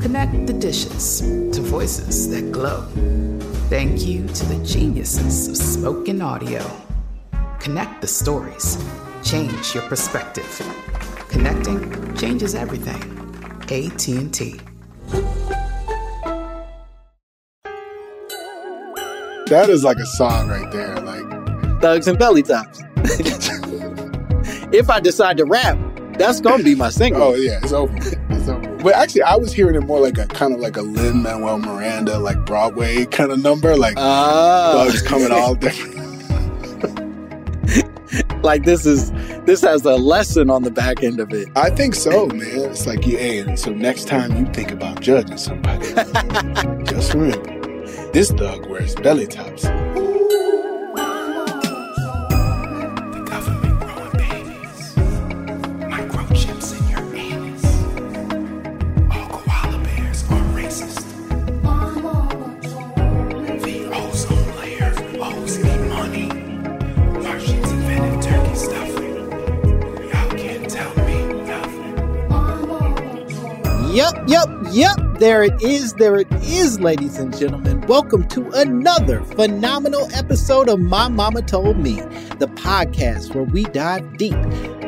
Connect the dishes to voices that glow. Thank you to the geniuses of spoken audio. Connect the stories. Change your perspective. Connecting changes everything. AT&T. That is like a song right there. Like Thugs and Belly Tops. if I decide to rap, that's gonna be my single. Oh yeah, it's over. But actually, I was hearing it more like a kind of like a Lin Manuel Miranda, like Broadway kind of number, like Ah. thugs coming all different. like this is this has a lesson on the back end of it. I think so, man. It's like, you, yeah, hey, so next time you think about judging somebody, just remember, this thug wears belly tops. Yep, yep, yep. There it is. There it is, ladies and gentlemen. Welcome to another phenomenal episode of My Mama Told Me, the podcast where we dive deep,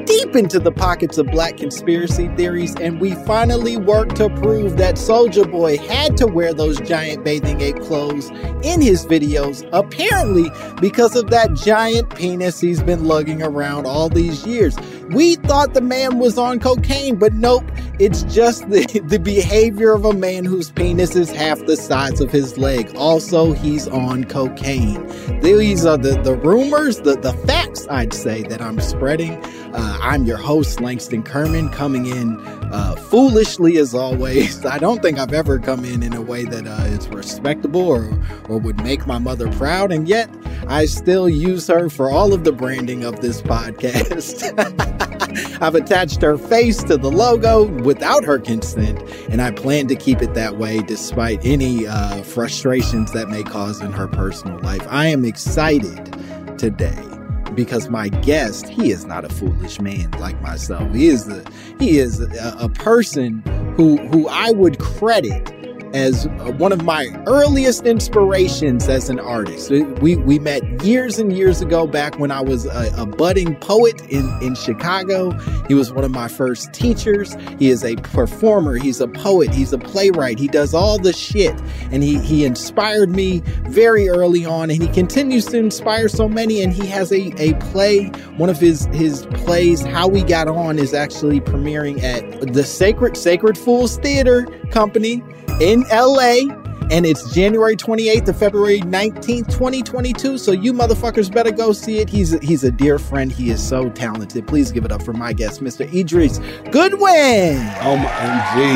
deep into the pockets of black conspiracy theories, and we finally work to prove that Soldier Boy had to wear those giant bathing ape clothes in his videos, apparently because of that giant penis he's been lugging around all these years. We thought the man was on cocaine, but nope, it's just the, the behavior of a man whose penis is half the size of his leg. Also, he's on cocaine. These are the, the rumors, the, the facts, I'd say, that I'm spreading. Uh, I'm your host, Langston Kerman, coming in uh, foolishly as always. I don't think I've ever come in in a way that uh, is respectable or, or would make my mother proud, and yet I still use her for all of the branding of this podcast. I've attached her face to the logo without her consent, and I plan to keep it that way despite any uh, frustrations that may cause in her personal life. I am excited today because my guest he is not a foolish man like myself. He is a he is a, a person who who i would credit as one of my earliest inspirations as an artist. We we met years and years ago back when I was a, a budding poet in in Chicago. He was one of my first teachers. He is a performer, he's a poet, he's a playwright. He does all the shit and he he inspired me very early on and he continues to inspire so many and he has a a play, one of his his plays How We Got On is actually premiering at the Sacred Sacred Fools Theater Company in LA. And it's January 28th to February 19th, 2022. So you motherfuckers better go see it. He's he's a dear friend. He is so talented. Please give it up for my guest, Mr. Idris Goodwin. Oh my MG,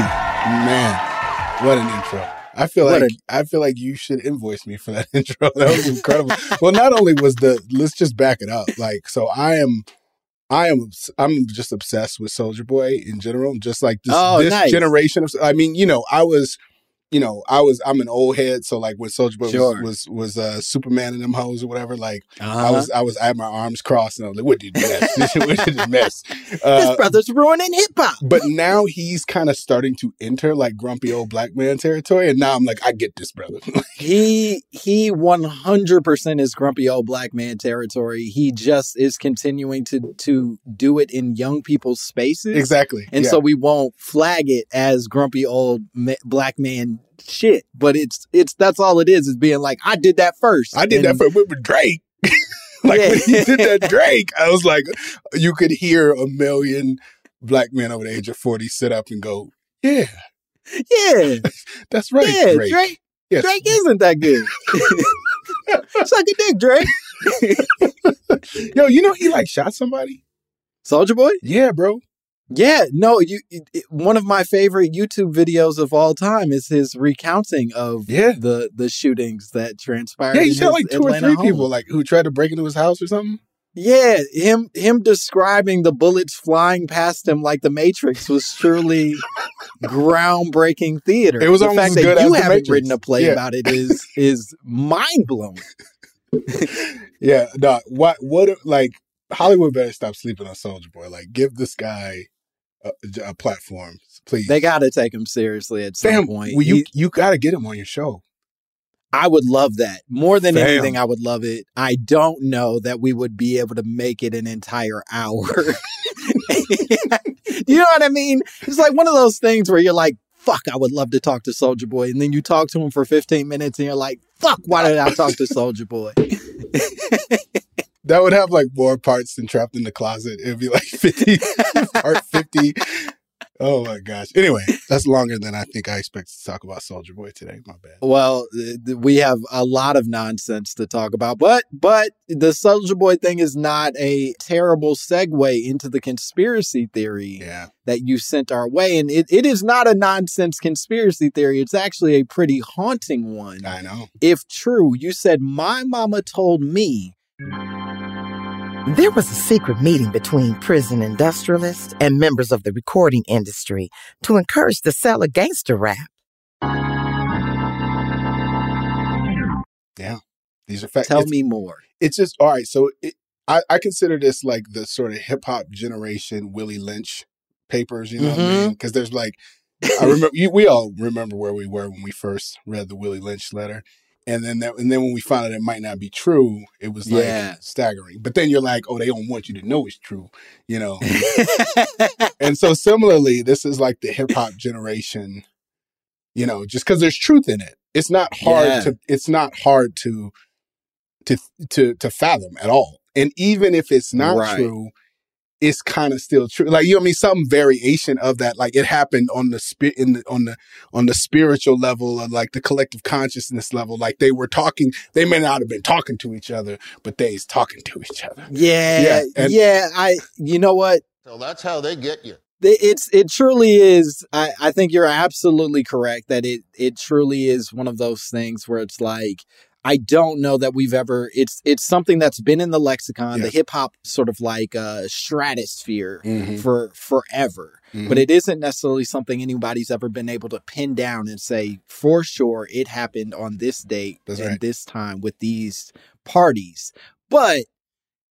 man, what an intro! I feel What like I feel like you should invoice me for that intro. That was incredible. well, not only was the let's just back it up. Like, so I am I am I'm just obsessed with Soldier Boy in general. Just like this, Oh, this nice. generation of. I mean, you know, I was, you know, I was I'm an old head. So like when Soldier Boy Sure. was was, was uh, Superman in them hoes or whatever. Like I Uh-huh. was I was I had my arms crossed and I was like, what did you mess? what did you mess? this Uh, brother's ruining hip hop. but now he's kind of starting to enter like grumpy old black man territory, and now I'm like, I get this brother. He he one hundred percent is grumpy old black man territory. He just is continuing to to do it in young people's spaces, exactly. and Yeah. so we won't flag it as grumpy old ma- black man shit. But it's it's that's all it is is being like I did that first. I did that And- for with Drake. like when he did that Drake, I was like, you could hear a million black men over the age of forty sit up and go, "Yeah, yeah that's right, yeah Drake." Drake Yes. Drake isn't that good. Suck a dick, Drake. Yo, you know he like shot somebody. Soldier Boy. Yeah, bro. Yeah, no, you. It, one of my favorite YouTube videos of all time is his recounting of Yeah. the the shootings that transpired. Yeah, he shot like two or three home. people like who tried to break into his house or something. Yeah, him him describing the bullets flying past him like the Matrix was surely groundbreaking theater. It was the almost fact that good you haven't Matrix. written a play Yeah. about it is is mind blowing. Yeah, no. What? What? Like Hollywood better stop sleeping on Soldier Boy. Like, give this guy Uh, a, a uh, platform, please. They got to take him seriously at some Fam, point. well, you He- you got to get him on your show. I would love that more than Fam. anything. I would love it. I don't know that we would be able to make it an entire hour. you know what I mean? It's like one of those things where you're like, "Fuck, I would love to talk to Soldier Boy," and then you talk to him for 15 minutes, and you're like, "Fuck, why did I talk to Soldier Boy?" That would have like more parts than trapped in the closet. It'd be like fifty, part fifty. Oh my gosh. Anyway, that's longer than I think I expected to talk about Soldier Boy today. My bad. Well, uh, th- we have a lot of nonsense to talk about, but but the Soldier Boy thing is not a terrible segue into the conspiracy theory. Yeah. that you sent our way. And it, it is not a nonsense conspiracy theory. It's actually a pretty haunting one. I know. If true, you said, My mama told me. There was a secret meeting between prison industrialists and members of the recording industry to encourage the sale of gangster rap. Yeah, these are facts. Tell It's- me more. it's just all right. So it, I, I consider this like the sort of hip hop generation Willie Lynch papers. You know what I Mm-hmm. mean? Because there's like I remember you, we all remember where we were when we first read the Willie Lynch letter. And then that, and then when we found out it might not be true, it was like Yeah. staggering. But then you're like, oh, they don't want you to know it's true, you know. and so similarly, this is like the hip hop generation, you know, just because there's truth in it. It's not hard Yeah. to it's not hard to to to to fathom at all. And even if it's not Right. true, it's kind of still true. Like you know, what I mean, some variation of that. Like it happened on the spirit in the on the on the spiritual level or like the collective consciousness level. Like they were talking. They may not have been talking to each other, but they's talking to each other. yeah, Yeah, and- yeah. I, you know what? So that's how they get you. It's it truly is. I, I think you're absolutely correct that it it truly is one of those things where it's like I don't know that we've ever. It's it's something that's been in the lexicon, the hip hop sort of like uh, stratosphere Mhm. for forever. Mhm. But it isn't necessarily something anybody's ever been able to pin down and say for sure it happened on this date That's and right. this time with these parties. But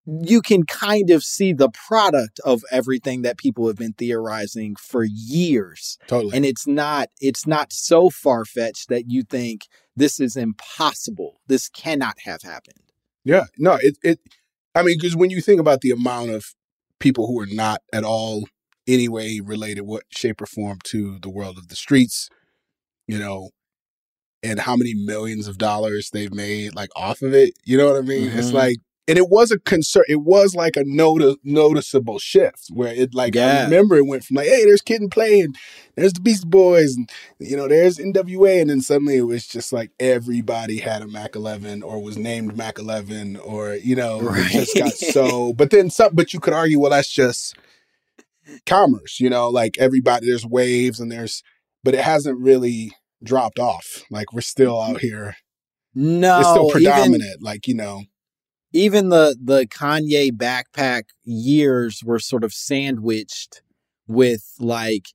you can kind of see the product of everything that people have been theorizing for years Totally. and it's not it's not so far-fetched that you think this is impossible this cannot have happened Yeah, no, it it. I mean, because when you think about the amount of people who are not at all anyway related, what shape or form to the world of the streets, you know, and how many millions of dollars they've made like off of it, you know what I mean? It's Mhm. like, and it was a concern. It was like a noti- noticeable shift where it like I remember it went from like, hey, there's Kid and Play, and there's the Beastie Boys, and you know, there's NWA, and then suddenly it was just like everybody had a Mac 11 or was named Mac 11, or you know, it just got so. But then some, but you could argue, well, that's just commerce, you know, like everybody. There's waves, and there's, but it hasn't really dropped off. Like we're still out here. no it's still even- predominant. like you know, even the the Kanye backpack years were sort of sandwiched with like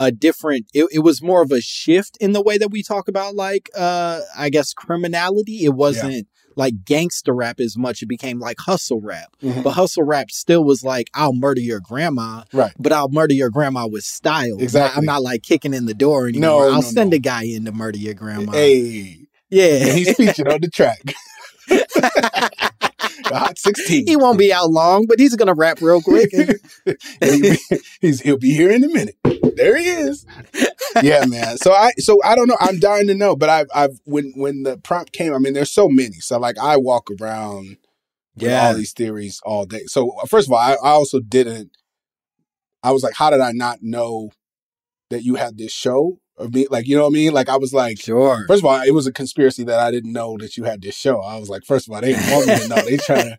a different it, it was more of a shift in the way that we talk about like uh I guess criminality. It wasn't like gangster rap as much. It became like hustle rap. Mhm. But hustle rap still was like I'll murder your grandma, Right. but I'll murder your grandma with style. Exactly. I'm not like kicking in the door anymore. No, I'll no, send no. a guy in to murder your grandma. Hey, yeah. and he's featured on the track. Hot 16. he won't be out long, but he's gonna rap real quick. He'll be- he's he'll be here in a minute. There he is. Yeah, man. So I so I don't know. I'm dying to know. But I've I've when when the prompt came, I mean, there's so many. So like I walk around Yeah. all these theories all day. So first of all, I, I also didn't. I was like, how did I not know that you had this show? Or me, like you know what I mean? Like I was like, Sure. First of all, it was a conspiracy that I didn't know that you had this show. I was like, first of all, they didn't want me to know. They trying to,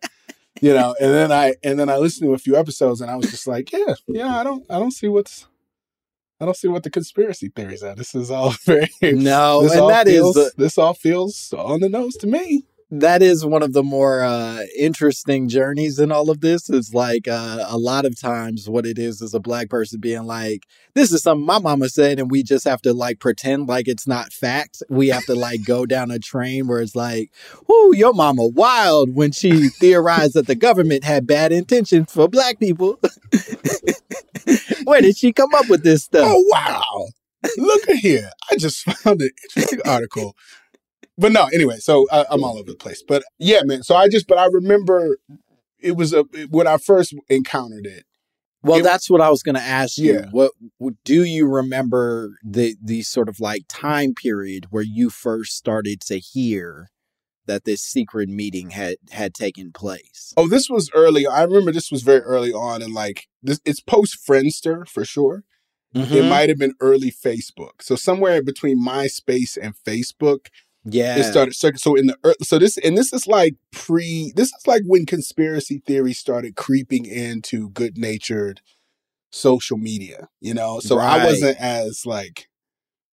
you know. And then I and then I listened to a few episodes, and I was just like, yeah, yeah. I don't, I don't see what's, I don't see what the conspiracy theories are. This is all very No, and all that is feels, the, this all feels on the nose to me. That is one of the more uh, interesting journeys in all of this. Is like uh, a lot of times what it is is a black person being like, "This is something my mama said," and we just have to like pretend like it's not fact. We have to like go down a train where it's like, "Whoo, your mama wild" when she theorized that the government had bad intentions for black people. Where did she come up with this stuff? Oh wow! Look at here. I just found an interesting article. But no, anyway. So I, I'm all over the place. But yeah, man. So I just, but I remember it was a when I first encountered it. Well, It- that's what I was going to ask you. Yeah. What what- do you remember the the sort of like time period where you first started to hear that this secret meeting had had taken place? Oh, this was early. I remember this was very early on, and like this, it's post Friendster for sure. It Mhm. might have been early Facebook. So somewhere between MySpace and Facebook, yeah. it started. So, so in the ear- so this and this is like pre. This is like when conspiracy theories started creeping into good natured social media. You know, so I wasn't as like.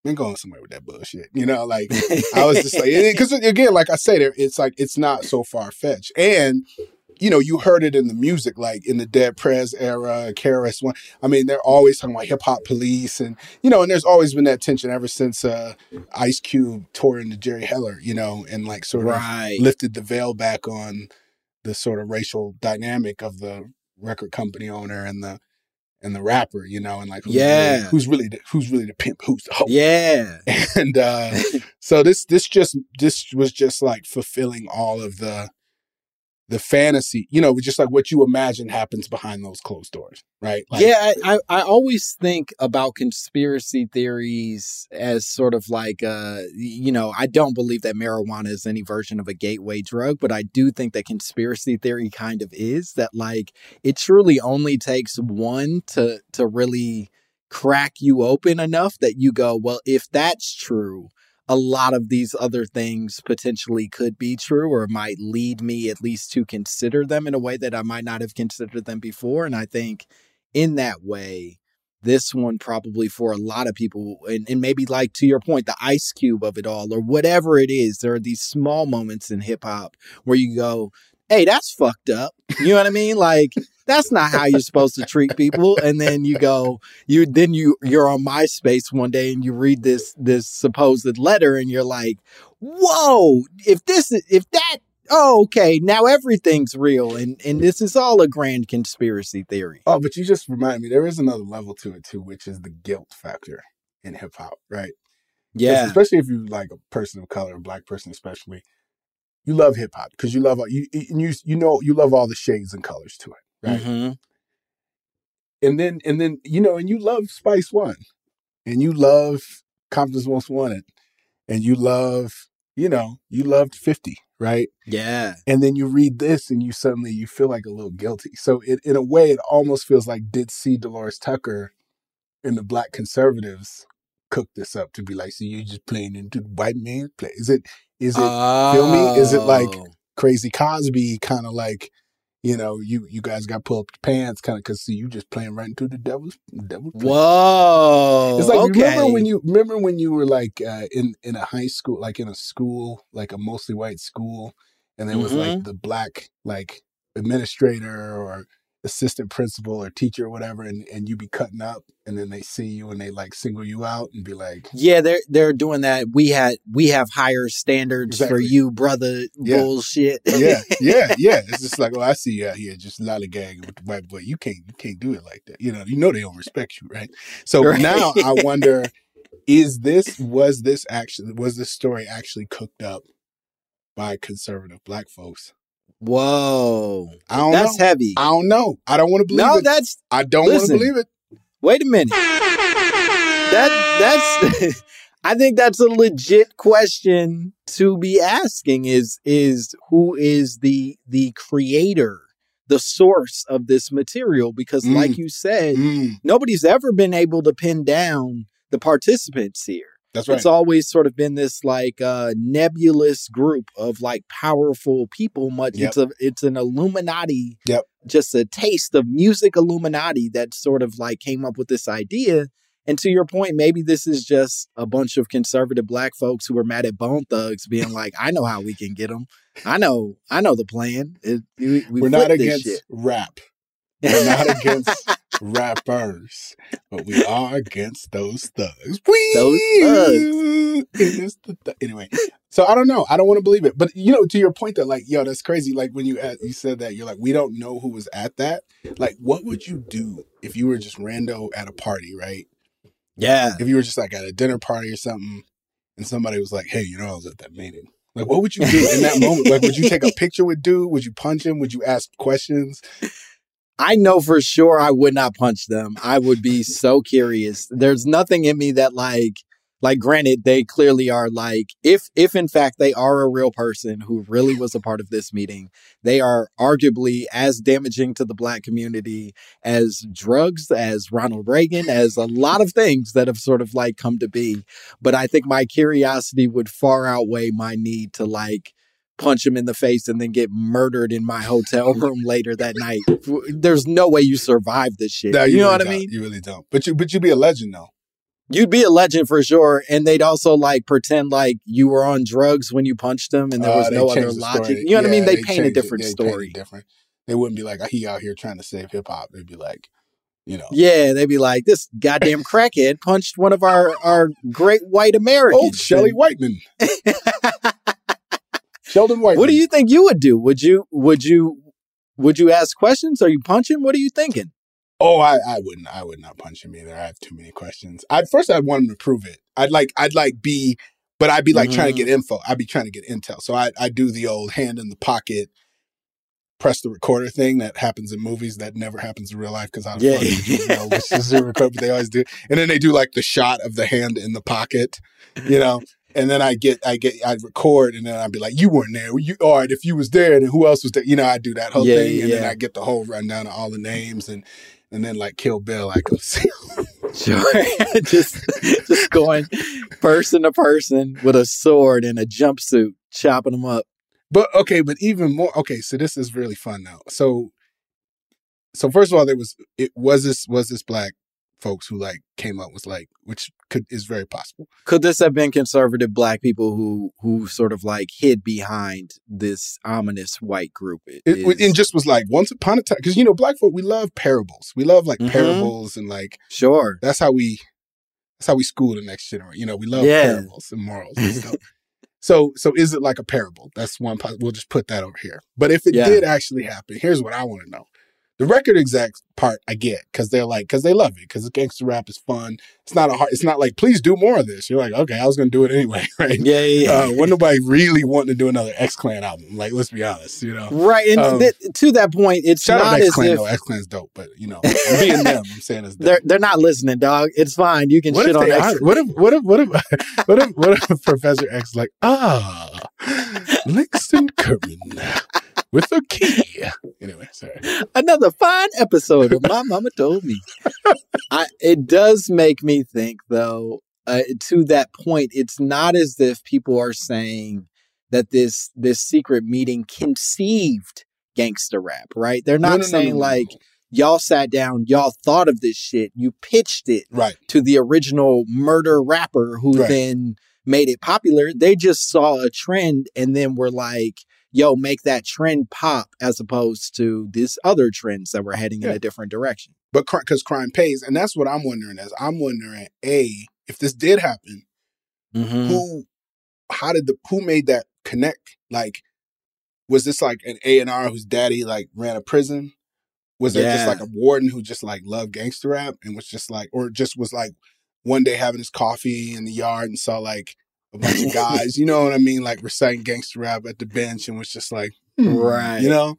Been going somewhere with that bullshit, you know. Like I was just like, because again, like I say, there, it's like it's not so far fetched, and you know, you heard it in the music, like in the Dead Prez era, KRS One. I mean, they're always talking about hip hop police, and you know, and there's always been that tension ever since uh, Ice Cube tore into Jerry Heller, you know, and like sort right. of lifted the veil back on the sort of racial dynamic of the record company owner and the and the rapper, you know, and like who's Yeah. really, who's really the, who's really the pimp, who's the hoe, Yeah. and uh, so this this just this was just like fulfilling all of the the fantasy, you know, just like what you imagine happens behind those closed doors, right? Like, yeah, I, I, always think about conspiracy theories as sort of like, uh, you know, I don't believe that marijuana is any version of a gateway drug, but I do think that conspiracy theory kind of is that, like, it truly only takes one to to really crack you open enough that you go, well, if that's true, a lot of these other things potentially could be true or might lead me at least to consider them in a way that I might not have considered them before. And I think in that way, this one probably for a lot of people, and, and maybe like to your point, the ice cube of it all, or whatever it is, there are these small moments in hip hop where you go, Hey, that's fucked up. You know what I mean? Like, that's not how you're supposed to treat people. And then you go, you then you you're on MySpace one day and you read this this supposed letter and you're like, whoa, if this is if that oh okay, now everything's real and and this is all a grand conspiracy theory. Oh, but you just remind me there is another level to it too, which is the guilt factor in hip hop, right? Yeah. especially if you like a person of color, a black person especially, you love hip hop because you love all you and you you know you love all the shades and colors to it, right? Mhm. and then and then you know and you love spice one and you love compton's most wanted and you love you know you loved 50 right Yeah. and then you read this and you suddenly you feel like a little guilty so it, in a way it almost feels like did C. Delores Tucker and the black conservatives cook this up to be like so you're just playing into the white man's play is it is it feel me? Is it like- Oh. crazy cosby kind of like you know you you guys got pull up your pants kind of because see you just playing right into the devil's devil's play. Whoa. It's like okay. remember when you remember when you were like uh, in in a high school, like in a school, like a mostly white school, and there was Mm-hmm. like the black like administrator or assistant principal or teacher or whatever, and and you be cutting up, and then they see you and they like single you out and be like, Yeah, they're they're doing that. We had we have higher standards for you, brother. Yeah. Bullshit. yeah, yeah, yeah. It's just like, oh, I see you out here just lollygagging with the white boy. You can't, you can't do it like that. You know, you know they don't respect you, right? So Right. now I wonder, is this was this actually was this story actually cooked up by conservative black folks? Whoa, I don't that's know. heavy. I don't know. I don't want to believe No, it. No, that's I don't want to believe it. wait a minute. That that's I think that's a legit question to be asking is is who is the the creator, the source of this material because Mm. like you said, Mm, nobody's ever been able to pin down the participants here. That's right. It's always sort of been this like uh nebulous group of like powerful people. Much Yep. it's a it's an Illuminati. Yep. Just a taste of music Illuminati that sort of like came up with this idea. And to your point, maybe this is just a bunch of conservative black folks who were mad at Bone Thugs, being like, "I know how we can get them. I know, I know the plan. It, we, we We're not against shit." rap. We're not against rappers, but we are against those thugs. Those thugs. The th- Anyway, so I don't know. I don't want to believe it. But you know, to your point that like, yo, that's crazy. Like when you had, you said that, you're like, we don't know who was at that. Like, what would you do if you were just rando at a party, right? Yeah. If you were just like at a dinner party or something, and somebody was like, hey, you know, I was at that meeting. Like, what would you do in that moment? Like, would you take a picture with dude? Would you punch him? Would you ask questions? I know for sure I would not punch them. I would be so curious. There's nothing in me that like like granted they clearly are like if if in fact they are a real person who really was a part of this meeting, they are arguably as damaging to the black community as drugs, as Ronald Reagan, as a lot of things that have sort of like come to be. But I think my curiosity would far outweigh my need to like punch him in the face and then get murdered in my hotel room later that night. There's no way you survive this shit. No, you know really what I mean? You really don't. But you, but you'd be a legend though. You'd be a legend for sure. And they'd also like pretend like you were on drugs when you punched him and there Uh, was they no other logic. You know what I mean? They, they paint a different paint it story. different. They wouldn't be like, he out here trying to save hip hop. They'd be like, you know, Yeah, they'd be like, this goddamn crackhead punched one of our, our great white Americans. Old Shelly Whiteman, Sheldon Whiteman. What do you think you would do? Would you would you would you ask questions? Are you punching? What are you thinking? Oh, I, I wouldn't. I would not punch him either. I have too many questions. I'd first I'd want him to prove it. I'd like I'd like be, but I'd be like trying to Mm-hmm. get info. I'd be trying to get intel. So I I do the old hand in the pocket, press the recorder thing that happens in movies that never happens in real life because I don't Yeah. fucking know which is the record, but they always do. And then they do like the shot of the hand in the pocket, you know. And then I get, I get, I'd record, and then I'd be like, "You weren't there. You all right? If you was there, then who else was there? You know, I do that whole Yeah, thing, and then yeah. I get the whole rundown of all the names, and and then like Kill Bill, I go see. Sure. just just going person to person with a sword and a jumpsuit, chopping them up. But okay, but even more. Okay, so this is really fun now. So, so first of all, there was it was this was this black folks who like came up with like which could is very possible. Could this have been conservative black people who who sort of like hid behind this ominous white group? It It, is- and just was like once upon a time because you know black folk we love parables. We love like Mhm. parables and like sure. that's how we that's how we school the next generation. You know, we love Yeah. parables and morals and stuff. So, so is it like a parable? That's one. pos- We'll just put that over here. But if it Yeah. did actually happen, here's what I want to know: the record exec part I get because they're like because they love it because gangster rap is fun. It's not a hard. It's not like please do more of this. You're like okay, I was gonna do it anyway, right? Yeah, yeah, yeah. Uh, when nobody really wanting to do another X Clan album, like let's be honest, you know. right. And um, th- to that point, it's Shout out not X as Clan if though. X Clan's dope, but you know, I'm being them. I'm saying it's dope. they're they're not listening, dog. It's fine. You can What shit if on X. are? What if what if what if what if what if Professor X like ah Langston Kerman with a key? Anyway, sorry. another fine episode of My Mama Told Me. I, it does make me think, though, uh, to that point, it's not as if people are saying that this this secret meeting conceived gangster rap, right? They're not no, no, saying no, like y'all sat down, y'all thought of this shit, you pitched it right. to the original murder rapper who Right. then made it popular. They just saw a trend and then were like, yo, make that trend pop as opposed to these other trends that were heading in a different direction. but because crime pays, and that's what I'm wondering. is I'm wondering, a if this did happen, Mhm. who, how did the who made that connect? Like, was this like an A and R whose daddy like ran a prison? Was there just like a warden who just like loved gangster rap and was just like, or just was like one day having his coffee in the yard and saw like a bunch of guys, you know what I mean, like reciting gangster rap at the bench and was just like, hmm, Right. you know,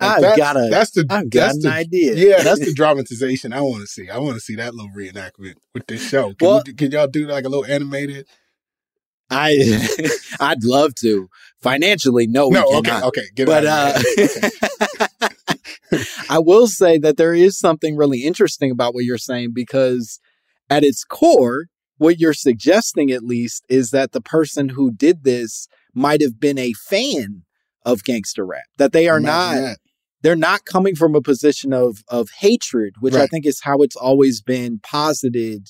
Like, I've got a- that's the I've got that's an the, idea. Yeah, that's the dramatization I want to see. I want to see that little reenactment with this show. Can, Well- we can y'all do like a little animated? I I'd love to. Financially, no, no, we okay, cannot. okay, get but uh. Okay. I will say that there is something really interesting about what you're saying because at its core, what you're suggesting at least is that the person who did this might have been a fan of gangster rap. That they are not that. they're not coming from a position of of hatred, which I think is how it's always been posited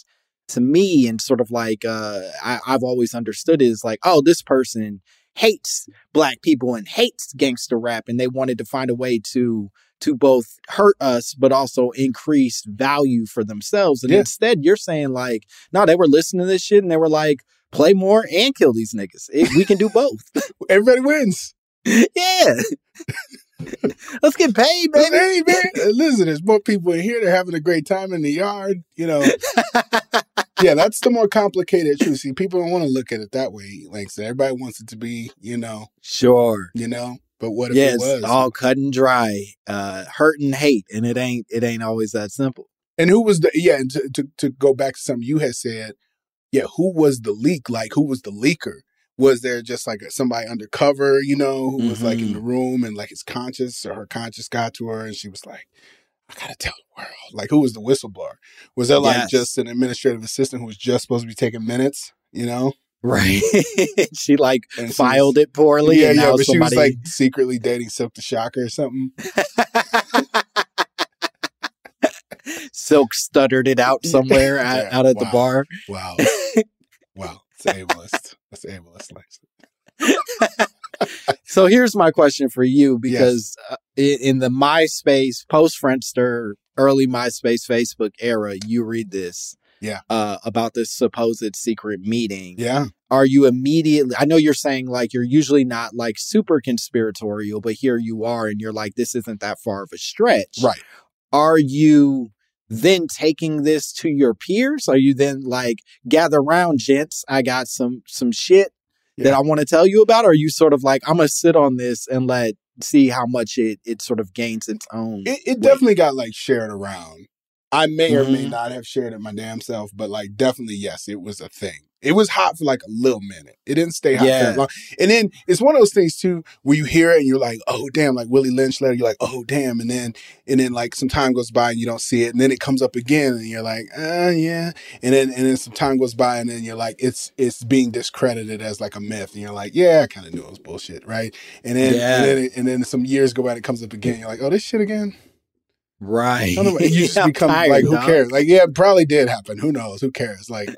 to me and sort of like uh I, I've always understood is like, oh, this person hates black people and hates gangster rap and they wanted to find a way to to both hurt us but also increase value for themselves. And Yeah. instead you're saying like, no, they were listening to this shit and they were like, play more and kill these niggas. It- we can do both. Everybody wins. yeah. Let's get paid, baby. Hey man, listen, there's more people in here. They're having a great time in the yard. You know, yeah, that's the more complicated truth. See, people don't want to look at it that way. Like, so everybody wants it to be, you know, Sure. you know. But what if Yes, it was? all cut and dry, uh, hurt and hate, and it ain't it ain't always that simple. And who was the yeah? And to, to to go back to something you had said, yeah, who was the leak? Like, who was the leaker? Was there just like a, somebody undercover, you know, who was like in the room and like his conscience or her conscience got to her and she was like, I gotta tell the world. Like, who was the whistleblower? Was that like Yes. just an administrative assistant who was just supposed to be taking minutes, you know? Right. she like And filed was- it poorly. Yeah, and yeah, but she was like secretly dating Silk the Shocker or something. Silk stuttered it out somewhere out, Yeah, out at the bar. Wow. wow. It's ableist. That's ableist. So here's my question for you because uh, in, in the MySpace, post Friendster, early MySpace, Facebook era, you read this. Yeah. Uh, about this supposed secret meeting. yeah. Are you immediately? I know you're saying like you're usually not like super conspiratorial, but here you are, and you're like, this isn't that far of a stretch. Right. Are you then taking this to your peers? Are you then like, gather round, gents? I got some some shit that I want to tell you about. Or are you sort of like, I'm gonna sit on this and let see how much it it sort of gains its own. It, it definitely got like shared around. I may or may Mhm. not have shared it my damn self, but like definitely yes, it was a thing. It was hot for like a little minute. It didn't stay hot Yeah. for long. And then it's one of those things too where you hear it and you're like, oh damn, like Willie Lynch letter, you're like, oh damn, and then and then like some time goes by and you don't see it, and then it comes up again and you're like, uh yeah. And then and then some time goes by and then you're like, it's it's being discredited as like a myth, and you're like, yeah, I kind of knew it was bullshit, right? And then Yeah. and then and then some years go by and it comes up again, you're like, oh this shit again. Right. I don't know, you just Yeah, I'm become tired, like, who dog. cares? Like, yeah, it probably did happen. Who knows? Who cares? Like,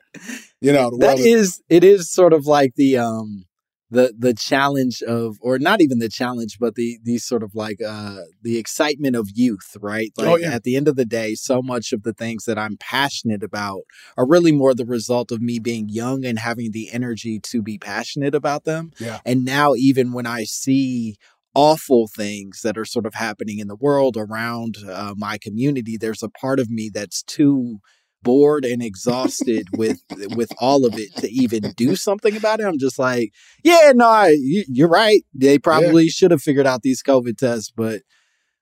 you know, the that is it is sort of like the um the the challenge of or not even the challenge but the the sort of like uh the excitement of youth right like Oh, yeah. at the end of the day so much of the things that i'm passionate about are really more the result of me being young and having the energy to be passionate about them Yeah. and now even when i see awful things that are sort of happening in the world around uh, my community there's a part of me that's too bored and exhausted with with all of it to even do something about it. I'm just like, yeah, no, I, you, you're right. They probably should have figured out these COVID tests, but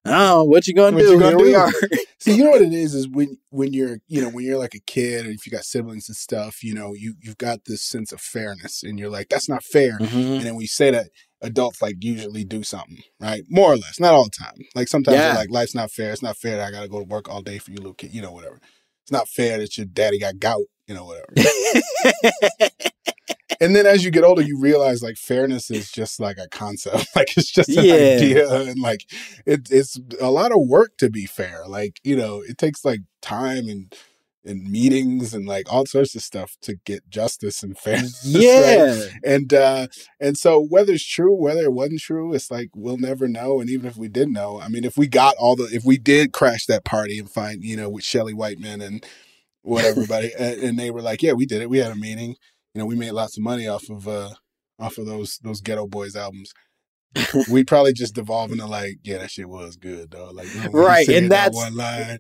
oh, what you gonna What do? you gonna Here we are. See, you know what it is is when when you're you know when you're like a kid or if you got siblings and stuff, you know you you've got this sense of fairness and you're like that's not fair. Mhm. And then you say that, adults like usually do something right, more or less, not all the time. Like sometimes Yeah. like life's not fair. It's not fair that I got to go to work all day for you little kid. You know whatever. It's not fair that your daddy got gout. You know whatever. and then as you get older, you realize like fairness is just like a concept. Like it's just an Yeah. idea, and like it, it's a lot of work to be fair. Like you know, it takes like time and and meetings and like all sorts of stuff to get justice and fairness. Yeah. right? And uh and so whether it's true, whether it wasn't true, it's like we'll never know. And even if we did know, I mean, if we got all the if we did crash that party and find, you know, with Shelly Whiteman and whatever, everybody and, and they were like, Yeah, we did it. We had a meeting. You know, we made lots of money off of uh off of those those Geto Boys albums. We'd probably just devolve into like, yeah, that shit was good though. Like, you know, Right, and that that's- one line.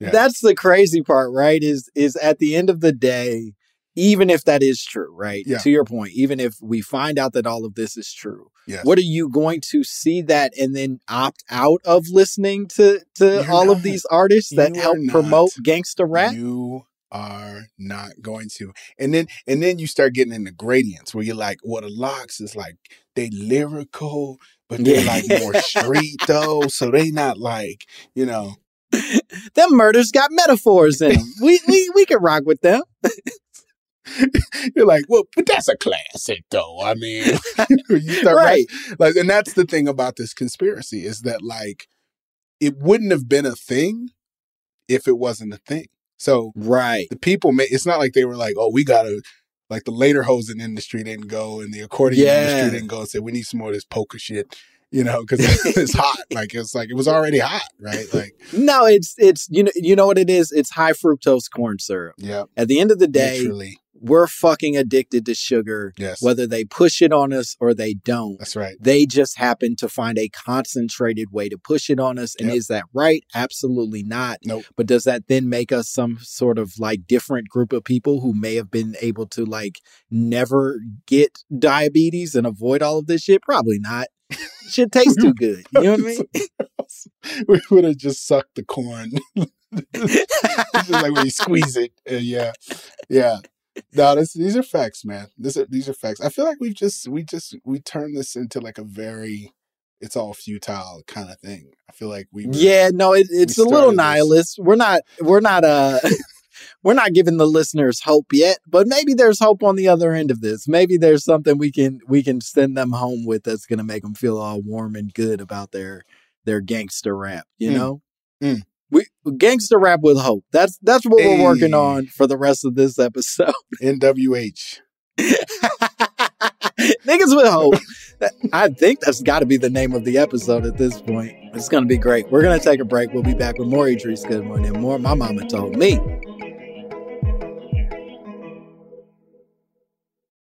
Yeah. That's the crazy part, right? Is is at the end of the day, even if that is true, right? Yeah. To your point, even if we find out that all of this is true, Yes. what are you going to see that and then opt out of listening to to You're all of these artists that You help promote gangster rap? You are not going to. And then and then you start getting into gradients where you're like, well, the LOX is like they lyrical, but they're like more street though. So they not like, you know, Them murders got metaphors in them. we we we can rock with them. you're like, well, but that's a classic though. I mean, you start Right. like and that's the thing about this conspiracy is that like it wouldn't have been a thing if it wasn't a thing. So Right. the people made it's not like they were like, oh, we gotta like the lederhosen industry didn't go and the accordion Yeah. industry didn't go and say we need some more of this poker shit, you know, because it's hot. Like it's like it was already hot, right? Like No, it's it's you know you know what it is. It's high fructose corn syrup. yeah, At the end of the day, literally, we're fucking addicted to sugar, yes, whether they push it on us or they don't. that's right. They just happen to find a concentrated way to push it on us. And Yep. is that right? Absolutely not. Nope. But does that then make us some sort of like different group of people who may have been able to like never get diabetes and avoid all of this shit? Probably not. shit tastes too good. You know what I mean? we would have just sucked the corn. it's just like when you squeeze it. Uh, yeah, yeah. No, this, these are facts, man. This are, these are facts. I feel like we've just we just we turned this into like a very it's all futile kind of thing. I feel like we were- Yeah, no, it, it's a little started this. nihilist. We're not we're not uh we're not giving the listeners hope yet, but maybe there's hope on the other end of this. Maybe there's something we can we can send them home with that's going to make them feel all warm and good about their their gangster rap, you Mm. know? Mm. We gangster rap with hope. That's that's what we're working on for the rest of this episode. NWH. Niggas with hope. I think that's got to be the name of the episode at this point. It's going to be great. We're going to take a break. We'll be back with more Idris Goodwin and more My Mama Told Me.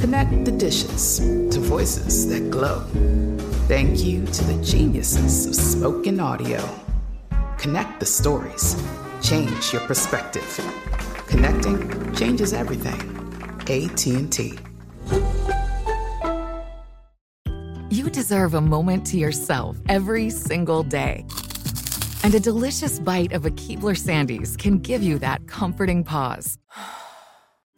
Connect the dishes to voices that glow. Thank you to the geniuses of spoken audio. Connect the stories. Change your perspective. Connecting changes everything. AT&T. You deserve a moment to yourself every single day. And a delicious bite of a Keebler Sandies can give you that comforting pause.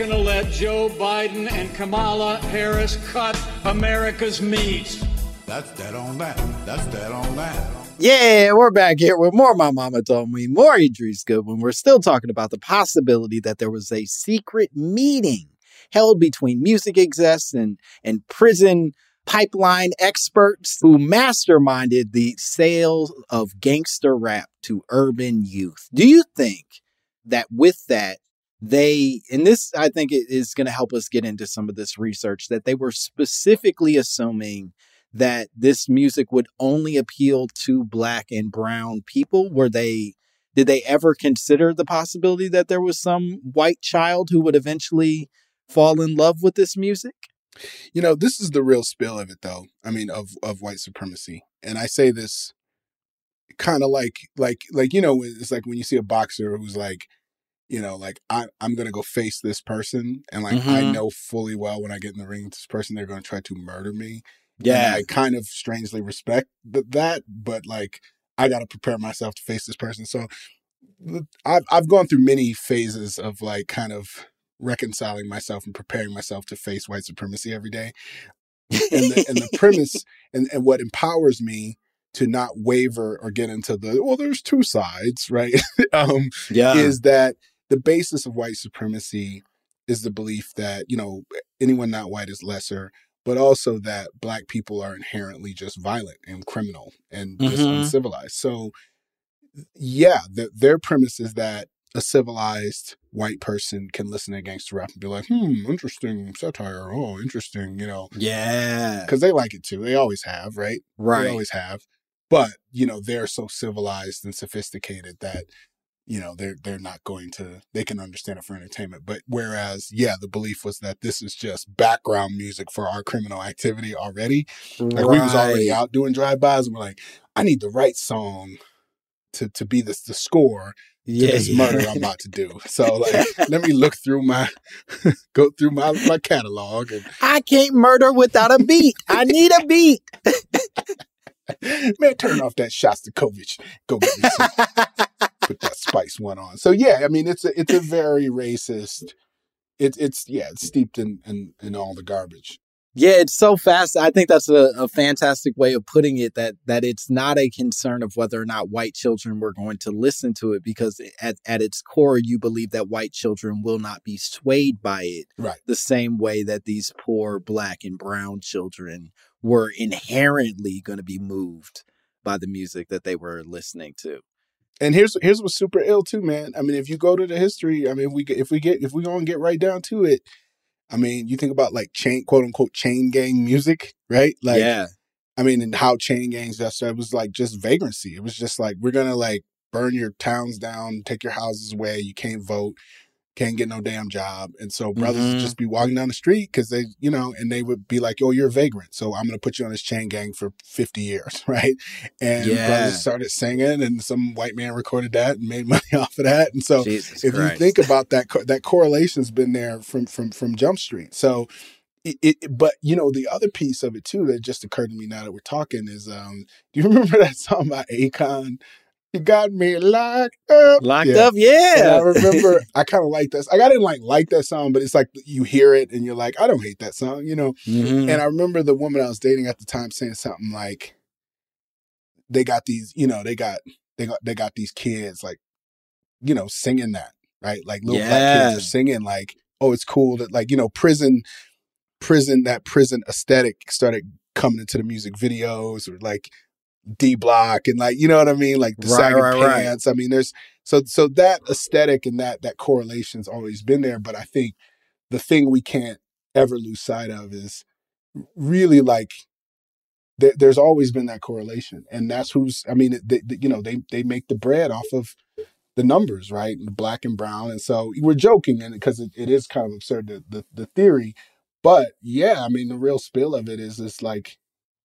We're not going to let Joe Biden and Kamala Harris cut America's meat. That's dead on that. That's dead on that. Yeah, we're back here with more My Mama Told Me, more Idris Goodwin. We're still talking about the possibility that there was a secret meeting held between music execs and, and prison pipeline experts who masterminded the sale of gangster rap to urban youth. Do you think that with that, they, and this I think it is going to help us get into some of this research, that they were specifically assuming that this music would only appeal to black and brown people? Were they did they ever consider the possibility that there was some white child who would eventually fall in love with this music? You know, this is the real spill of it though. I mean, of of white supremacy. And I say this kind of like like like you know, it's like when you see a boxer who's like you know, like I, I'm gonna go face this person, and like I Mhm. know fully well when I get in the ring with this person, they're gonna try to murder me. And Yeah. I kind of strangely respect th- that, but like I got to prepare myself to face this person. So I've I've gone through many phases of like kind of reconciling myself and preparing myself to face white supremacy every day. And the, and the premise and, and what empowers me to not waver or get into the well, there's two sides, right? um, Yeah. is that the basis of white supremacy is the belief that you know anyone not white is lesser but also that black people are inherently just violent and criminal and just Mhm. uncivilized so yeah the, their premise is that a civilized white person can listen to gangster rap and be like hmm interesting satire oh interesting you know Yeah. because they like it too they always have right Right. they always have but you know they're so civilized and sophisticated that you know they're they're not going to they can understand it for entertainment but whereas yeah the belief was that this is just background music for our criminal activity already right. like we was already out doing drive-bys and we're like i need the right song to to be this the score to this yeah. murder i'm about to do so like let me look through my go through my my catalog and I can't murder without a beat. I need a beat. Man, turn off that Shostakovich. Go get me some. Put that Spice 1 on. So yeah, I mean it's a it's a very racist. It's it's yeah, it's steeped in in, in all the garbage. Yeah, it's so fast. I think that's a, a fantastic way of putting it that that it's not a concern of whether or not white children were going to listen to it because at, at its core you believe that white children will not be swayed by it Right. the same way that these poor black and brown children were inherently going to be moved by the music that they were listening to. And here's here's what's super ill too, man. I mean, if you go to the history, I mean, if we get if we get if we gonna get right down to it, I mean, you think about like chain quote unquote chain gang music, right? Like yeah. I mean, and how chain gangs just it was like just vagrancy. It was just like we're gonna like burn your towns down, take your houses away. You can't vote, can't get no damn job, and so brothers would Mhm. just be walking down the street because they, you know, and they would be like, "Oh, you're a vagrant, so I'm gonna put you on this chain gang for 50 years, right?" And Yeah. brothers started singing, and some white man recorded that and made money off of that, and so Jesus if Christ. you think about that that correlation's been there from from from jump street so it, it but you know the other piece of it too that just occurred to me now that we're talking is um do you remember that song by akon you got me locked up Locked Yeah. up, And I remember I kind of like that. Like I didn't like like that song, but it's like you hear it and you're like, I don't hate that song, you know. Mhm. And I remember the woman I was dating at the time saying something like, "They got these, you know, they got they got they got these kids like, you know, singing that right, like little black kids are singing like, oh, it's cool that like you know prison, prison that prison aesthetic started coming into the music videos or like D Block and like you know what I mean, like the Right, sagging right, right. pants. I mean, there's so so that aesthetic and that that correlation's always been there, but I think the thing we can't ever lose sight of is really like there, there's always been that correlation and that's who's i mean they, they- you know they they make the bread off of the numbers right the black and brown and so we're joking and because it, it is kind of absurd the, the the theory but yeah i mean the real spill of it is it's like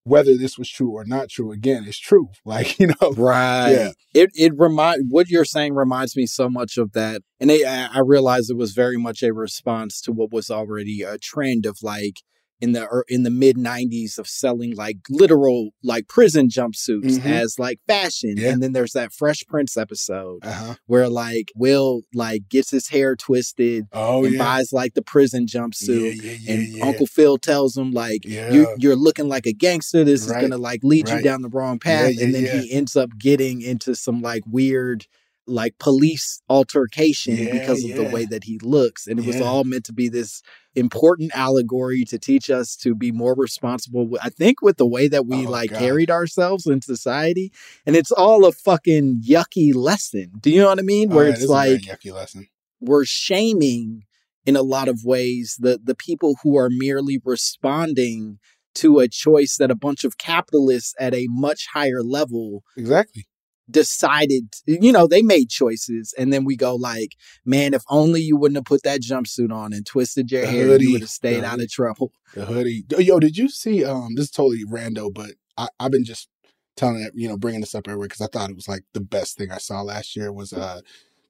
whether this was true or not true again it's true like you know Right. Yeah. It it remind what you're saying reminds me so much of that, and I realized it was very much a response to what was already a trend of like in the in the mid 90s of selling like literal like prison jumpsuits Mhm. as like fashion Yeah. and then there's that fresh prince episode Uh-huh. where like will like gets his hair twisted Oh and yeah. buys like the prison jumpsuit yeah, and uncle phil tells him like you, you're looking like a gangster this Right. is gonna like lead you down the wrong path and then he ends up getting into some like weird like police altercation Yeah, because of the way that he looks and it was all meant to be this important allegory to teach us to be more responsible i think with the way that we Oh, like God. carried ourselves in society and it's all a fucking yucky lesson do you know what i mean Oh, where yeah, it's this is a very like yucky lesson. we're shaming in a lot of ways the the people who are merely responding to a choice that a bunch of capitalists at a much higher level Exactly. Decided you know they made choices and then we go like man if only you wouldn't have put that jumpsuit on and twisted your The hair hoodie, you would have stayed out of trouble The hoodie. Yo, did you see? Um, this is totally rando, but I, I've been just telling it, you know, bringing this up everywhere because I thought it was like the best thing I saw last year was uh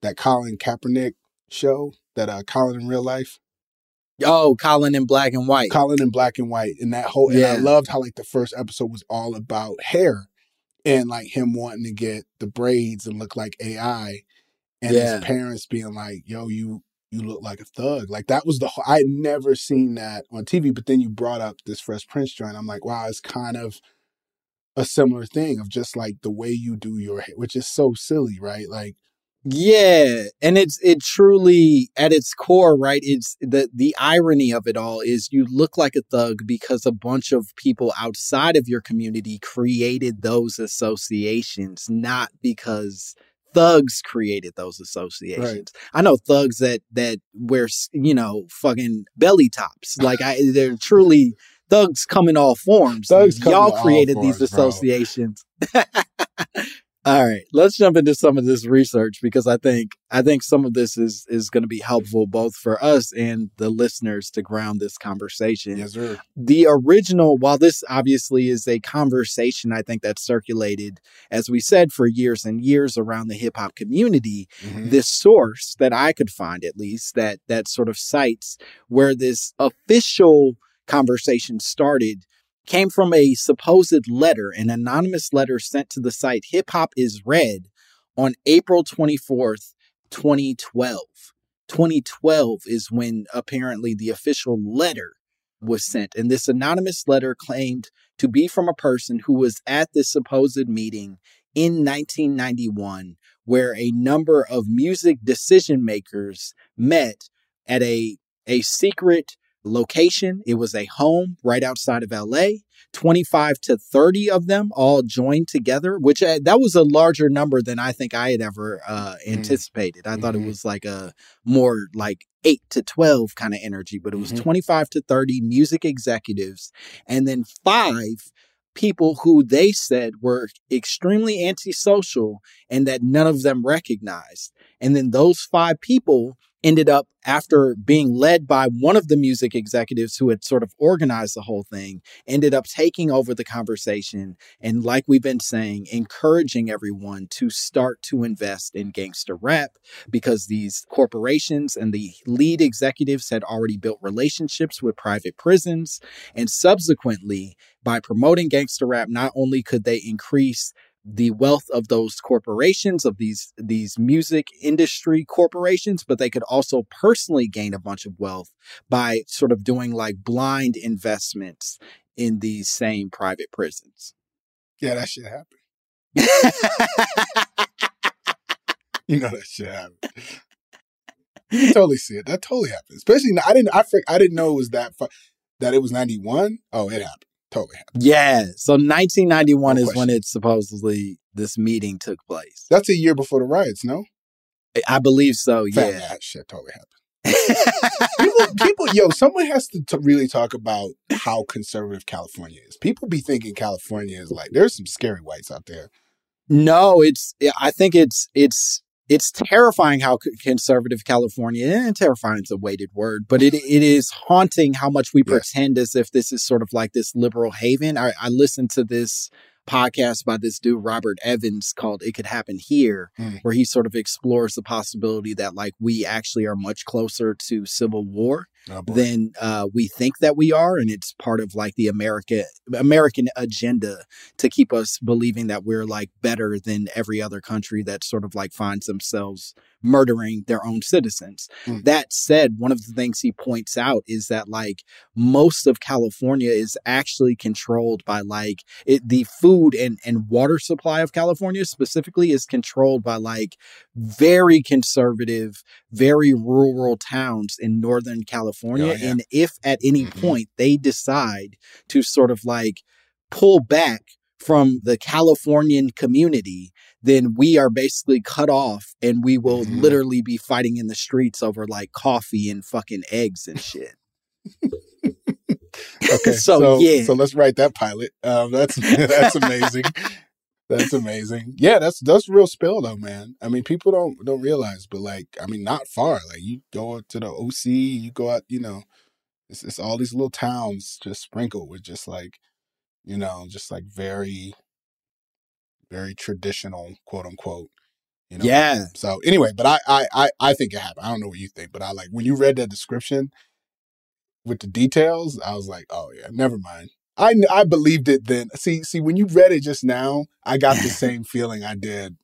that Colin Kaepernick show that uh Colin in real life, oh colin in black and white Colin in black and white, and that whole. And I loved how like the first episode was all about hair and like him wanting to get the braids and look like AI, and Yeah. his parents being like, "Yo, you." You look like a thug. Like that was the. whole- I had never seen that on TV. But then you brought up this Fresh Prince joint. I'm like, wow, it's kind of a similar thing of just like the way you do your hair, which is so silly, right? Like, Yeah, and it's it truly at its core, right? It's the the irony of it all is you look like a thug because a bunch of people outside of your community created those associations, not because thugs created those associations. I know thugs that that wear you know fucking belly tops. Like I, they're truly thugs come in all forms. Thugs come Y'all all created these forms, bro. associations. All right, let's jump into some of this research because I think I think some of this is is going to be helpful both for us and the listeners to ground this conversation. yes, sir. The original, while this obviously is a conversation, I think that circulated, as we said, for years and years around the hip hop community. Mhm. This source that I could find, at least, that that sort of cites where this official conversation started came from a supposed letter, an anonymous letter sent to the site Hip Hop is Read on April 24th, 2012. 2012 is when apparently the official letter was sent. And this anonymous letter claimed to be from a person who was at this supposed meeting in 1991, where a number of music decision makers met at a, a secret location. It was a home right outside of LA. 25 to 30 of them all joined together, which uh, that was a larger number than I think I had ever uh, anticipated. I thought it Mhm. was like a more like 8 to 12 kind of energy, but it was Mhm. 25 to 30 music executives and then five people who they said were extremely antisocial and that none of them recognized. And then those five people ended up, after being led by one of the music executives who had sort of organized the whole thing, ended up taking over the conversation. And like we've been saying, encouraging everyone to start to invest in gangster rap because these corporations and the lead executives had already built relationships with private prisons. And subsequently, by promoting gangster rap, not only could they increase the wealth of those corporations of these these music industry corporations but they could also personally gain a bunch of wealth by sort of doing like blind investments in these same private prisons Yeah, that shit happened. You know that shit happened. You totally see it. That totally happened. Especially, I didn't. I I didn't know it was that. Fu- that it was ninety one. Oh, it happened. Totally happened. yeah so 1991 No is when it supposedly this meeting took place That's a year before the riots. No, i believe so Fam, yeah that shit totally happened. People, people, yo, someone has to t- really talk about how conservative California is. People be thinking California is like there's some scary whites out there. No, it's. I think it's it's it's terrifying how conservative California and terrifying is a weighted word, but it it is haunting how much we Yes. pretend as if this is sort of like this liberal haven. I, I listened to this podcast by this dude Robert Evans called "It Could Happen Here," Mm. where he sort of explores the possibility that like we actually are much closer to civil war Oh, than uh, we think that we are, and it's part of like the America American agenda to keep us believing that we're like better than every other country that sort of like finds themselves murdering their own citizens. Mm. That said, one of the things he points out is that like most of California is actually controlled by like it, the food and and water supply of California specifically is controlled by like very conservative, very rural towns in Northern California. Oh, yeah. And if at any Mhm. point they decide to sort of like pull back from the Californian community, then we are basically cut off and we will Mhm. literally be fighting in the streets over like coffee and fucking eggs and shit. Okay, So, so, yeah. so let's write that pilot. Um, that's that's amazing. that's amazing. Yeah, that's that's real spill though, man. I mean, people don't don't realize, but like, I mean, not far. Like, you go to the OC, you go out, you know, it's, it's all these little towns just sprinkled with just like, you know, just like very, very traditional, quote unquote. You know, Yeah. So anyway, but I, I I I think it happened. I don't know what you think, but I like when you read that description with the details, I was like, oh yeah, never mind. I I believed it then. See see when you read it just now, I got the same feeling I did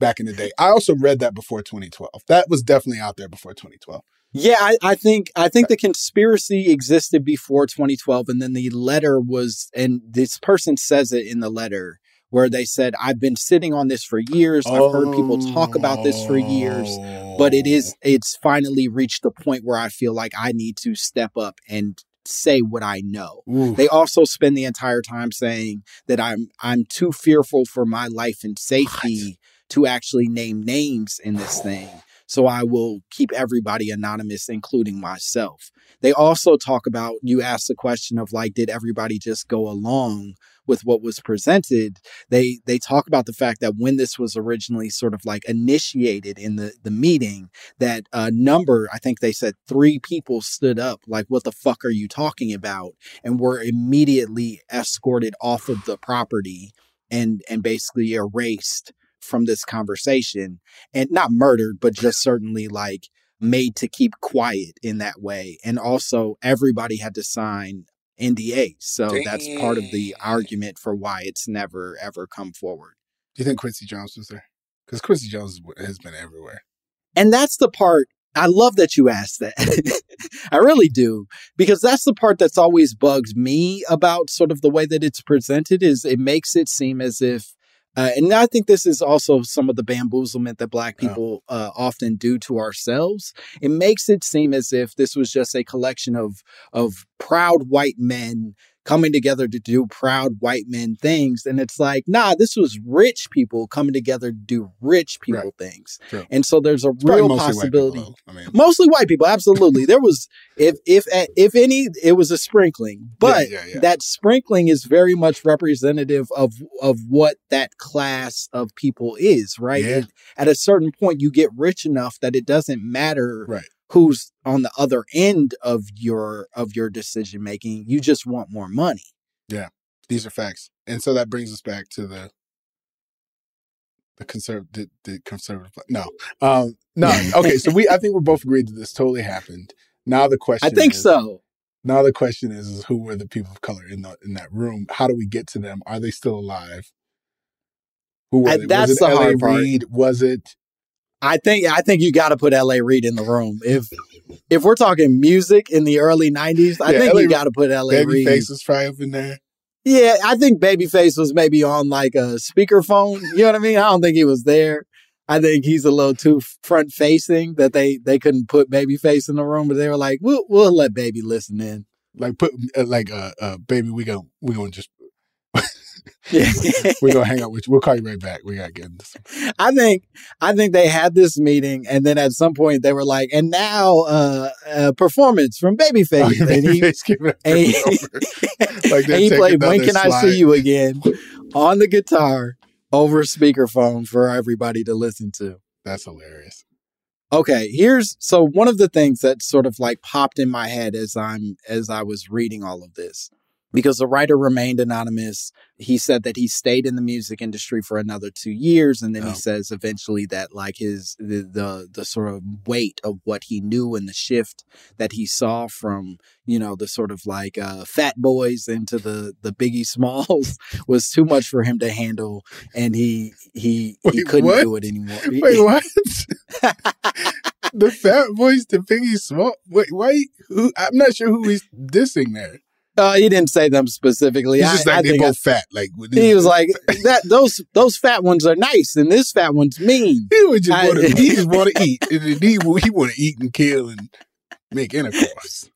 back in the day. I also read that before 2012. That was definitely out there before 2012. Yeah, I, I think I think the conspiracy existed before 2012, and then the letter was, and this person says it in the letter where they said, "I've been sitting on this for years. I've heard people talk about this for years, but it is oh. it's finally reached the point where I feel like I need to step up and say what I know." Ooh. They also spend the entire time saying that I'm I'm too fearful for my life and safety to actually name names in this thing. So I will keep everybody anonymous, including myself. They also talk about you asked the question of like, did everybody just go along with what was presented? They they talk about the fact that when this was originally sort of like initiated in the the meeting, that a number, I think they said three people stood up, like, what the fuck are you talking about? And were immediately escorted off of the property and and basically erased from this conversation and not murdered but just certainly like made to keep quiet in that way and also everybody had to sign NDAs so that's part of the argument for why it's never ever come forward Do you think Quincy Jones was there? Because Quincy Jones has been everywhere. And that's the part I love that you asked that. I really do because that's the part that's always bugs me about sort of the way that it's presented is it makes it seem as if uh, and I think this is also some of the bamboozlement that black Oh. people uh, often do to ourselves. It makes it seem as if this was just a collection of of proud white men coming together to do proud white men things. And it's like, nah, this was rich people coming together to do rich people Right. things. True. And so there's a It's real mostly white people, possibility. I mean, Mostly white people, absolutely. there was, if if if any, it was a sprinkling, but yeah, yeah. that sprinkling is very much representative of of what that class of people is, right? Yeah. It- at a certain point, you get rich enough that it doesn't matter right. Who's on the other end of your of your decision making. You just want more money. Yeah, these are facts. And so that brings us back to the the conservative the, the conservative no. Um no. Okay, so we I think we're both agreed that this totally happened. Now the question I think is, so. Now the question is, is who were the people of color in the in that room? How do we get to them? Are they still alive? Who were they? that's was it the L.A. hard part. Reid? Was it I think I think you got to put L.A. Reid in the room. If if we're talking music in the early '90s, I Yeah, think LA you got to put L.A. Reid. Babyface was probably up in there? Yeah, I think Babyface was maybe on like a speakerphone. You know what I mean? I don't think he was there. I think he's a little too front facing that they they couldn't put Babyface in the room, but they were like, "We'll we'll let Baby listen in." Like put uh, like uh, uh baby, we go we gonna just. we're gonna hang out with you. We'll call you right back. We gotta get into some I think I think they had this meeting, and then at some point they were like, "And now, uh, uh performance from Babyface," Oh, and Babyface giving it and he. Like and he played "When Can I. See You Again" on the guitar over speakerphone for everybody to listen to. That's hilarious. Okay, here's so one of the things that sort of like popped in my head as I'm as I was reading all of this because the writer remained anonymous. He said that he stayed in the music industry for another two years, and then Oh. he says eventually that like his the, the the sort of weight of what he knew and the shift that he saw from you know the sort of like uh, Fat Boys into the the Biggie Smalls was too much for him to handle, and he he he couldn't what? do it anymore. Wait, what? the Fat Boys to Biggie Small. Wait, why? Who? I'm not sure who he's dissing there. Uh, he didn't say them specifically. He's just I, I like they think I- both fat. Like he was like that. Those those fat ones are nice, and this fat one's mean. he would just I- want to. He just want to eat. And he he want to eat and kill and make intercourse.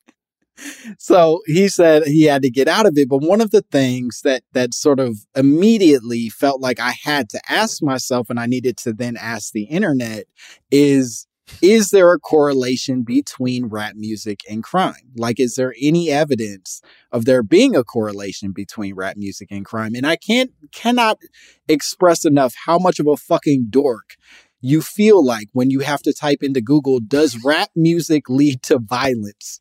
So he said he had to get out of it. But one of the things that that sort of immediately felt like I had to ask myself, and I needed to then ask the internet, is is there a correlation between rap music and crime? Like, is there any evidence of there being a correlation between rap music and crime? And I can't cannot express enough how much of a fucking dork you feel like when you have to type into Google, does rap music lead to violence?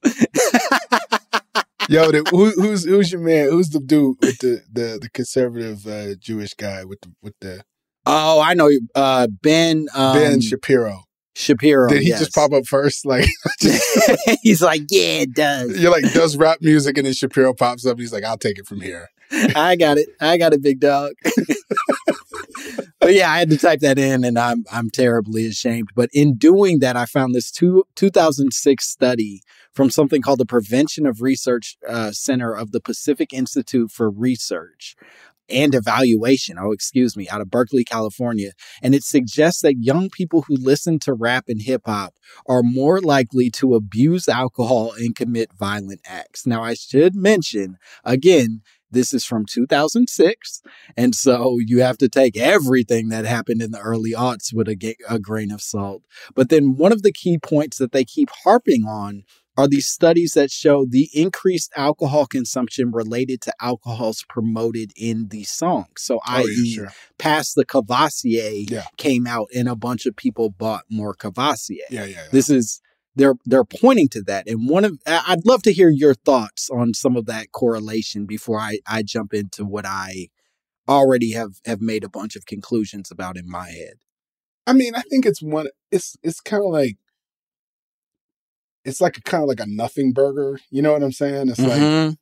Yo, the, who, who's who's your man? Who's the dude with the the, the conservative uh, Jewish guy with the with the Oh, I know. Uh, Ben um, Ben Shapiro? Shapiro. Did he yes. just pop up first? Like He's like, yeah, it does. you're like does rap music, and then Shapiro pops up. He's like, I'll take it from here. I got it. I got it, big dog. but yeah, I had to type that in, and I'm I'm terribly ashamed. But in doing that, I found this two, 2006 study from something called the Prevention of Research uh, Center of the Pacific Institute for Research and Evaluation. Oh, excuse me, out of Berkeley, California, and it suggests that young people who listen to rap and hip hop are more likely to abuse alcohol and commit violent acts. Now, I should mention again. This is from 2006. And so you have to take everything that happened in the early aughts with a, ga- a grain of salt. But then one of the key points that they keep harping on are these studies that show the increased alcohol consumption related to alcohols promoted in these songs. So, Oh, yeah, i.e., sure. past the Courvoisier Yeah. came out and a bunch of people bought more Courvoisier. Yeah, yeah. yeah. This is they're they're pointing to that, and one of I'd love to hear your thoughts on some of that correlation before I I jump into what I already have have made a bunch of conclusions about in my head. I mean, I think it's one. It's it's kind of like it's like a kind of like a nothing burger. You know what I'm saying? It's like Mhm.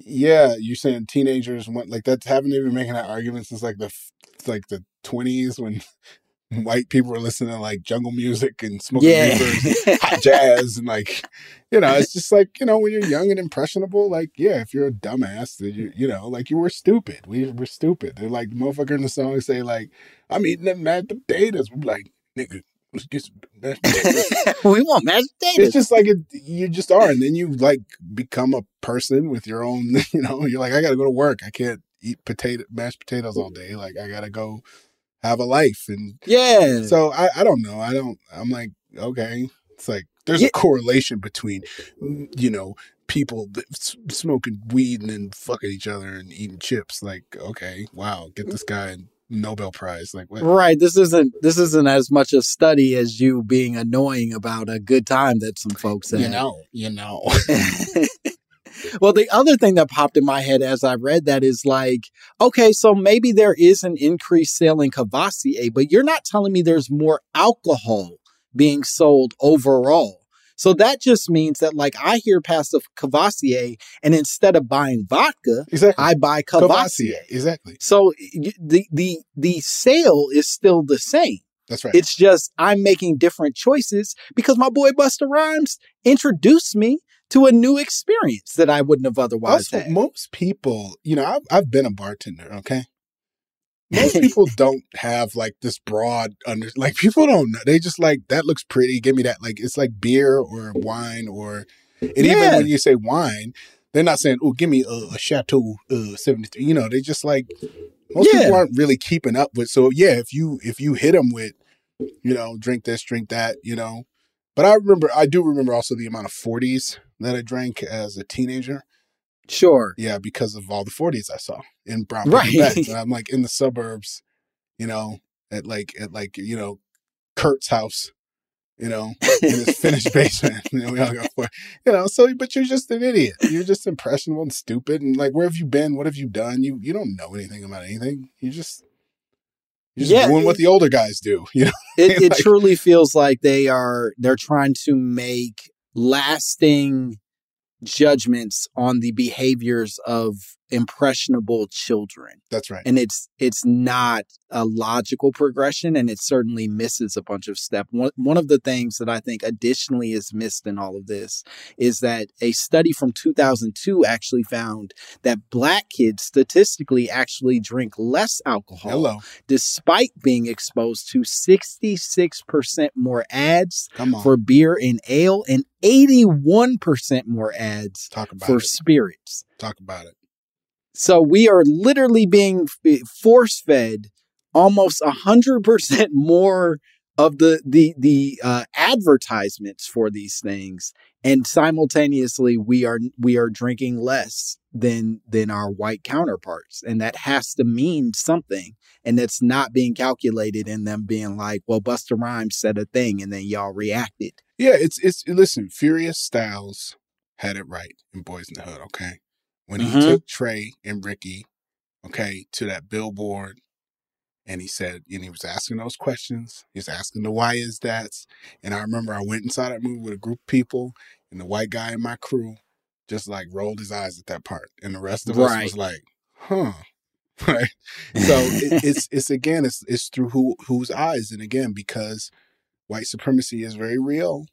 yeah, you're saying teenagers want like that's haven't they been making that argument since like the like the 20s when white people were listening to like jungle music and smoking yeah, reefers, hot jazz, and like you know, it's just like you know when you're young and impressionable, like yeah, if you're a dumbass, you you know like you were stupid. We were stupid. They're like the motherfucker in the song say like I'm eating them mashed potatoes. We're like nigga, let's get some mashed potatoes. we want mashed potatoes. It's just like it, you just are, and then you like become a person with your own. You know, you're like, I gotta go to work. I can't eat potato mashed potatoes all day. Like I gotta go have a life, and yeah. so I, I don't know. I don't. I'm like, okay, it's like there's Yeah. a correlation between, you know, people smoking weed and then fucking each other and eating chips. Like, okay, wow, get this guy a Nobel Prize. Like, what? Right. This isn't this isn't as much a study as you being annoying about a good time that some folks had. You know, you know. well, the other thing that popped in my head as I read that is like, okay, so maybe there is an increased sale in Courvoisier, but you're not telling me there's more alcohol being sold overall. So that just means that, like, I hear past of Courvoisier, and instead of buying vodka, exactly. I buy Courvoisier. Exactly. So the the the sale is still the same. That's right. It's just I'm making different choices because my boy Busta Rhymes introduced me to a new experience that I wouldn't have otherwise also, had. most people, you know, I've, I've been a bartender, okay? Most people don't have like this broad under, like people don't know. They just like, that looks pretty. Give me that. Like, it's like beer or wine or, and even when you say wine, they're not saying, oh, give me a, a Chateau uh, 73. You know, they just like, most Yeah. people aren't really keeping up with. So yeah, if you, if you hit them with, you know, drink this, drink that, you know, but I remember, I do remember also the amount of 40s that I drank as a teenager. Sure. Yeah, because of all the 40s I saw in brown Right. bags. And I'm like in the suburbs, you know, at like at like, you know, Kurt's house. you know, in his finished basement. And we all go for, you know. So, but you're just an idiot. You're just impressionable and stupid. And like, where have you been? What have you done? You you don't know anything about anything. You just you're just Yeah, doing what the older guys do. You know, it, it Like- truly feels like they are they're trying to make lasting judgments on the behaviors of impressionable children that's right. and it's it's not a logical progression and it certainly misses a bunch of step one, one of the things that i think additionally is missed in all of this is that a study from 2002 actually found that black kids statistically actually drink less alcohol Hello, despite being exposed to 66% more ads for beer and ale and 81% more ads for it. spirits. Talk about it. So we are literally being force fed almost 100% more of the the the uh, advertisements for these things and simultaneously we are we are drinking less than than our white counterparts and that has to mean something and it's not being calculated in them being like well Busta Rhymes said a thing and then y'all reacted Yeah, it's it's listen. Furious Styles had it right in Boyz n the Hood. Okay, when he Mhm. took Trey and Ricky, okay, to that billboard, and he said, and he was asking those questions. He was asking the why is that's. And I remember I went inside that movie with a group of people, and the white guy in my crew just like rolled his eyes at that part, and the rest of us Right. was like, huh. Right. So it, it's it's again it's it's through who whose eyes, and again because white supremacy is very real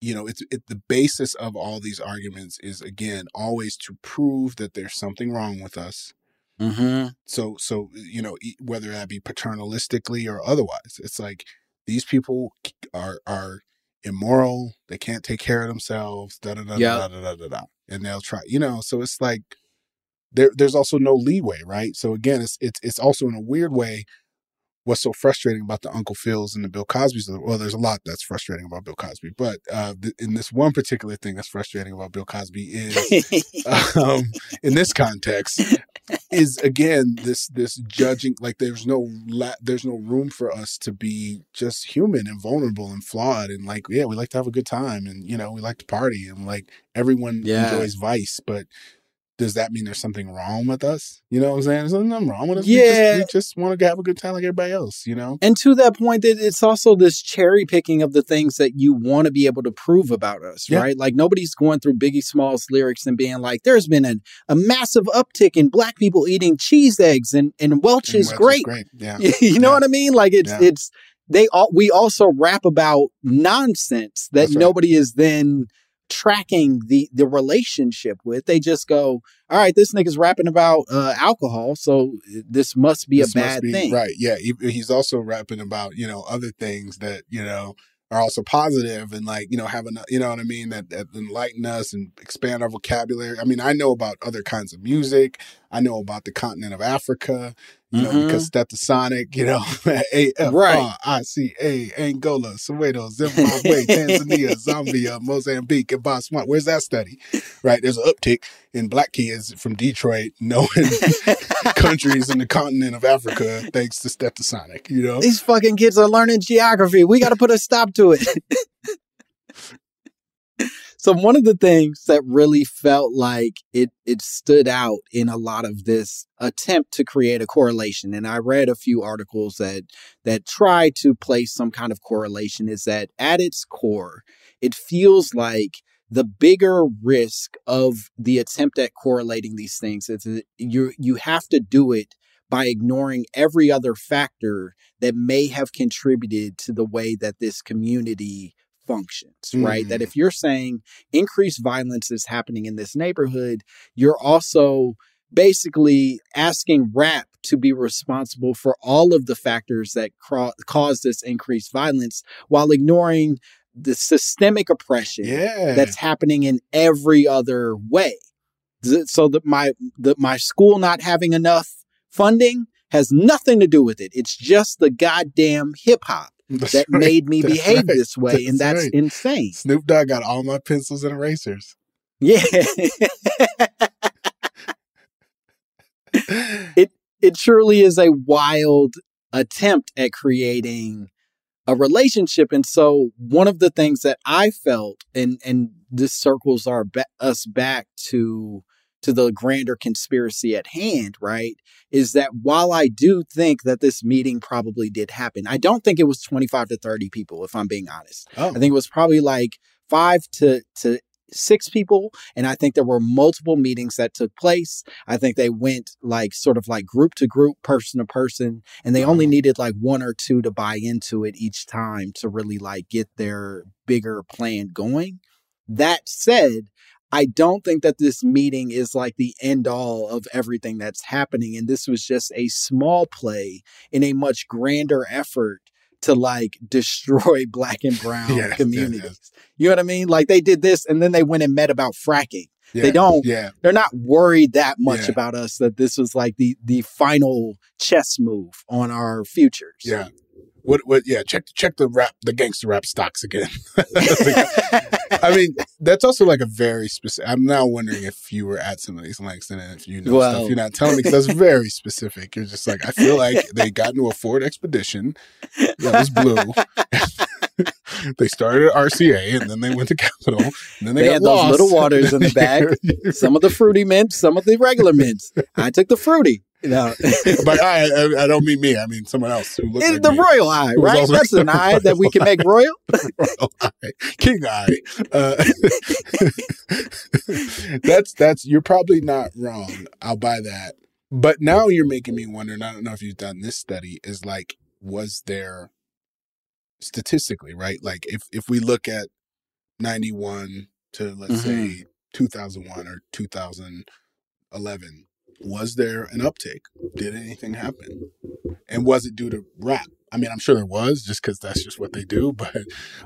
you know it's it, the basis of all these arguments is again always to prove that there's something wrong with us mm-hmm. so so you know whether that be paternalistically or otherwise it's like these people are are immoral they can't take care of themselves da da da Yeah. da da da da da and they'll try you know so it's like there there's also no leeway right so again it's it's it's also in a weird way what's so frustrating about the Uncle Phils and the Bill Cosby's. Well, there's a lot that's frustrating about Bill Cosby, but uh, th- in this one particular thing that's frustrating about Bill Cosby is, um, in this context, is again this this judging. Like there's no la- there's no room for us to be just human and vulnerable and flawed and like yeah we like to have a good time and you know we like to party and like everyone Yeah. enjoys vice, but. Does that mean there's something wrong with us? You know what I'm saying? There's nothing wrong with us. Yeah. we just want to have a good time like everybody else, you know? And to that point, it's also this cherry picking of the things that you want to be able to prove about us, Yeah. right? Like nobody's going through Biggie Smalls lyrics and being like, "There's been a, a massive uptick in black people eating cheese eggs and and Welch And is Welch great." great. Yeah. you know Yeah. what I mean? Like it's Yeah. it's they all we also rap about nonsense that That's right. nobody is then tracking the the relationship with. They just go, "All right, this nigga's rapping about uh, alcohol, so this must be This a bad be- thing." Right. Yeah. He, he's also rapping about, you know, other things that, you know, are also positive and like, you know, having, a, you know what I mean, that, that enlighten us and expand our vocabulary. I mean, I know about other kinds of music. I know about the continent of Africa, you know, Mhm. because Stetsasonic, you know, A F Right. R I C A, Angola, Soweto, Zimbabwe, Tanzania, Zambia, Mozambique, and Botswana. Where's that study? Right. There's an uptick in black kids from Detroit knowing countries in the continent of Africa thanks to Stetsasonic, you know? These fucking kids are learning geography. We got to put a stop to it. So one of the things that really felt like it it stood out in a lot of this attempt to create a correlation and I read a few articles that that try to place some kind of correlation is that at its core it feels like the bigger risk of the attempt at correlating these things is that you you have to do it by ignoring every other factor that may have contributed to the way that this community functions, right? That mm. if you're saying increased violence is happening in this neighborhood, you're also basically asking rap to be responsible for all of the factors that cra- cause this increased violence while ignoring the systemic oppression Yeah. that's happening in every other way. So that my the, my school not having enough funding has nothing to do with it. It's just the goddamn hip hop That's that right. made me That's behave right. this way, and That's that's right. insane. Snoop Dogg got all my pencils and erasers. Yeah. it it truly is a wild attempt at creating a relationship. And so one of the things that I felt, and and this circles our ba- us back to to the grander conspiracy at hand, right? Is that while I do think that this meeting probably did happen, I don't think it was 25 to 30 people, if I'm being honest. Oh. I think it was probably like five to to six people and i think there were multiple meetings that took place i think they went like sort of like group to group person to person and they only mm-hmm. needed like one or two to buy into it each time to really like get their bigger plan going that said I don't think that this meeting is like the end all of everything that's happening. And this was just a small play in a much grander effort to like destroy black and brown communities. You know what I mean? Like they did this and then they went and met about fracking. Yeah, They don't Yeah. they're not worried that much Yeah. about us that this was like the the final chess move on our futures. Yeah. What? What? Yeah. Check. Check the rap. The gangster rap stocks again. I mean, that's also like a very specific. I'm now wondering if you were at some of these links and if you know Well- stuff you're not telling me because that's very specific. You're just like, I feel like they got into a Ford Expedition that was blue. they started at RCA and then they went to Capitol. And then they, They got had those little waters in the bag. some of the fruity mints, some of the regular mints. I took the fruity. Know, but I, I, don't mean me. I mean someone else who looked it's like the me. royal eye, right? That's an eye that we can make royal. Royal Eye, King Eye. Uh, that's that's you're probably not wrong. I'll buy that. But now you're making me wonder. And I don't know if you've done this study. Is like, was there statistically right? Like, if if we look at ninety one to let's say two thousand one or two thousand eleven, was there an uptake? Did anything happen? And was it due to rap? I mean, I'm sure there was, just because that's just what they do. But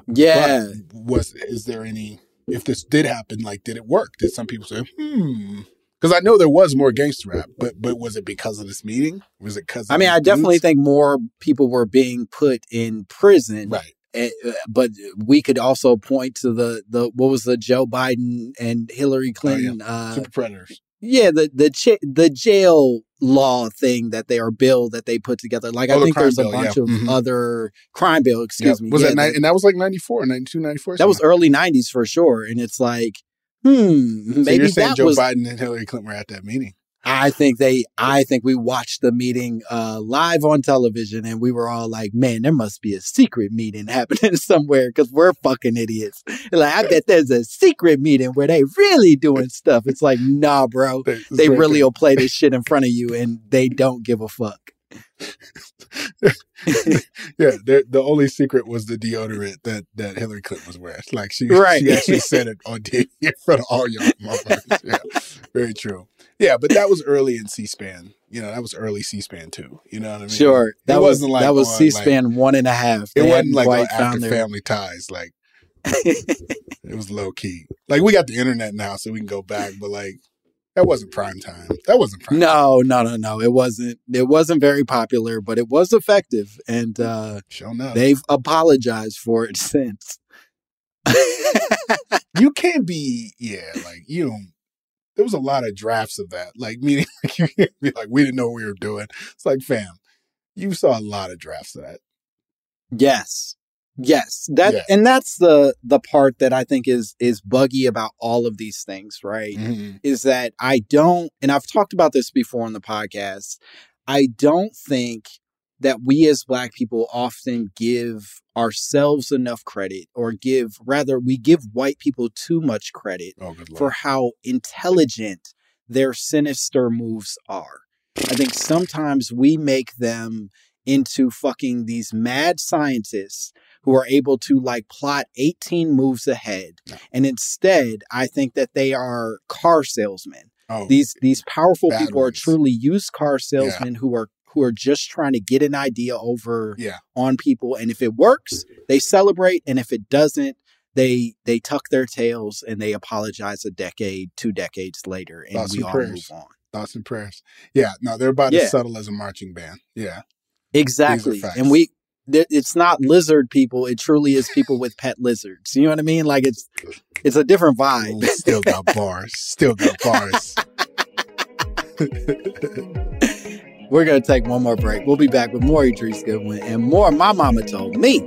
Yeah. but was is there any? If this did happen, like, did it work? Did some people say, "Hmm"? Because I know there was more gangster rap, but but was it because of this meeting? Was it because? I mean, I definitely think more people were being put in prison. right. Eh, uh, But we could also point to the the what was the Joe Biden and Hillary Clinton uh, Super predators. Yeah the the ch- the jail law thing that they are bill that they put together like Oh, i think there's a bill, bunch yeah. of Mhm. other crime bill excuse Yeah. me Was yeah, that ni- and that was like 94, 92, 94? that was early 90s for sure and it's like hmm So maybe you're saying Joe was Biden and Hillary Clinton were at that meeting? I think they i think we watched the meeting uh live on television and we were all like man there must be a secret meeting happening somewhere because we're fucking idiots. Like i bet there's a secret meeting where they really doing stuff. It's like nah bro. They, they really will play this shit in front of you and they don't give a fuck yeah, the the only secret was the deodorant that that Hillary Clinton was wearing. Like she, Right. she actually said it on TV in front of all y'all motherfuckers. Yeah, very true. Yeah, but that was early in C-SPAN. You know, that was early C-SPAN too. You know what I mean? Sure, that it was wasn't like that was on, C-SPAN one and a half. Like, it They wasn't like on after their- Family Ties. Like it was low key. Like we got the internet now, so we can go back. But like that wasn't prime time. That wasn't prime. No, no, no, no. It wasn't. It wasn't very popular, but it was effective, and uh, Show enough. they've apologized for it since. you can't be yeah like you know there was a lot of drafts of that like meaning like you can't be like we didn't know what we were doing it's like fam you saw a lot of drafts of that yes, yes. That Yeah. and that's the the part that I think is is buggy about all of these things, right? Mhm. is that I don't, and I've talked about this before on the podcast, I don't think that we as Black people often give ourselves enough credit, or give, rather, we give white people too much credit oh for how intelligent their sinister moves are. I think sometimes we make them into fucking these mad scientists who are able to like plot 18 moves ahead. And instead, I think that they are car salesmen. oh These these powerful people are truly used car salesmen who are who are just trying to get an idea over yeah on people and if it works, they celebrate and if it doesn't, they they tuck their tails and they apologize a decade, two decades later and Thoughts we and all prayers. move on. thoughts and prayers yeah no they're about Yeah. as subtle as a marching band yeah Exactly. And we it's not lizard people, it truly is people with pet lizards. You know what I mean? Like it's it's a different vibe. Ooh, still got bars still got bars We're gonna take one more break. We'll be back with more Idris Goodwin and more My Mama Told Me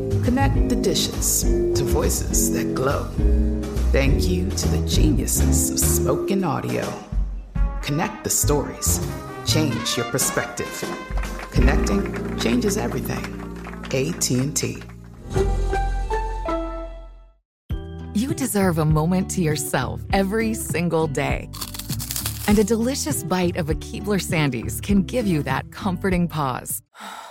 Connect the dishes to voices that glow. Thank you to the geniuses of spoken audio. Connect the stories. Change your perspective. Connecting changes everything. AT&T. You deserve a moment to yourself every single day. And a delicious bite of a Keebler Sandies can give you that comforting pause.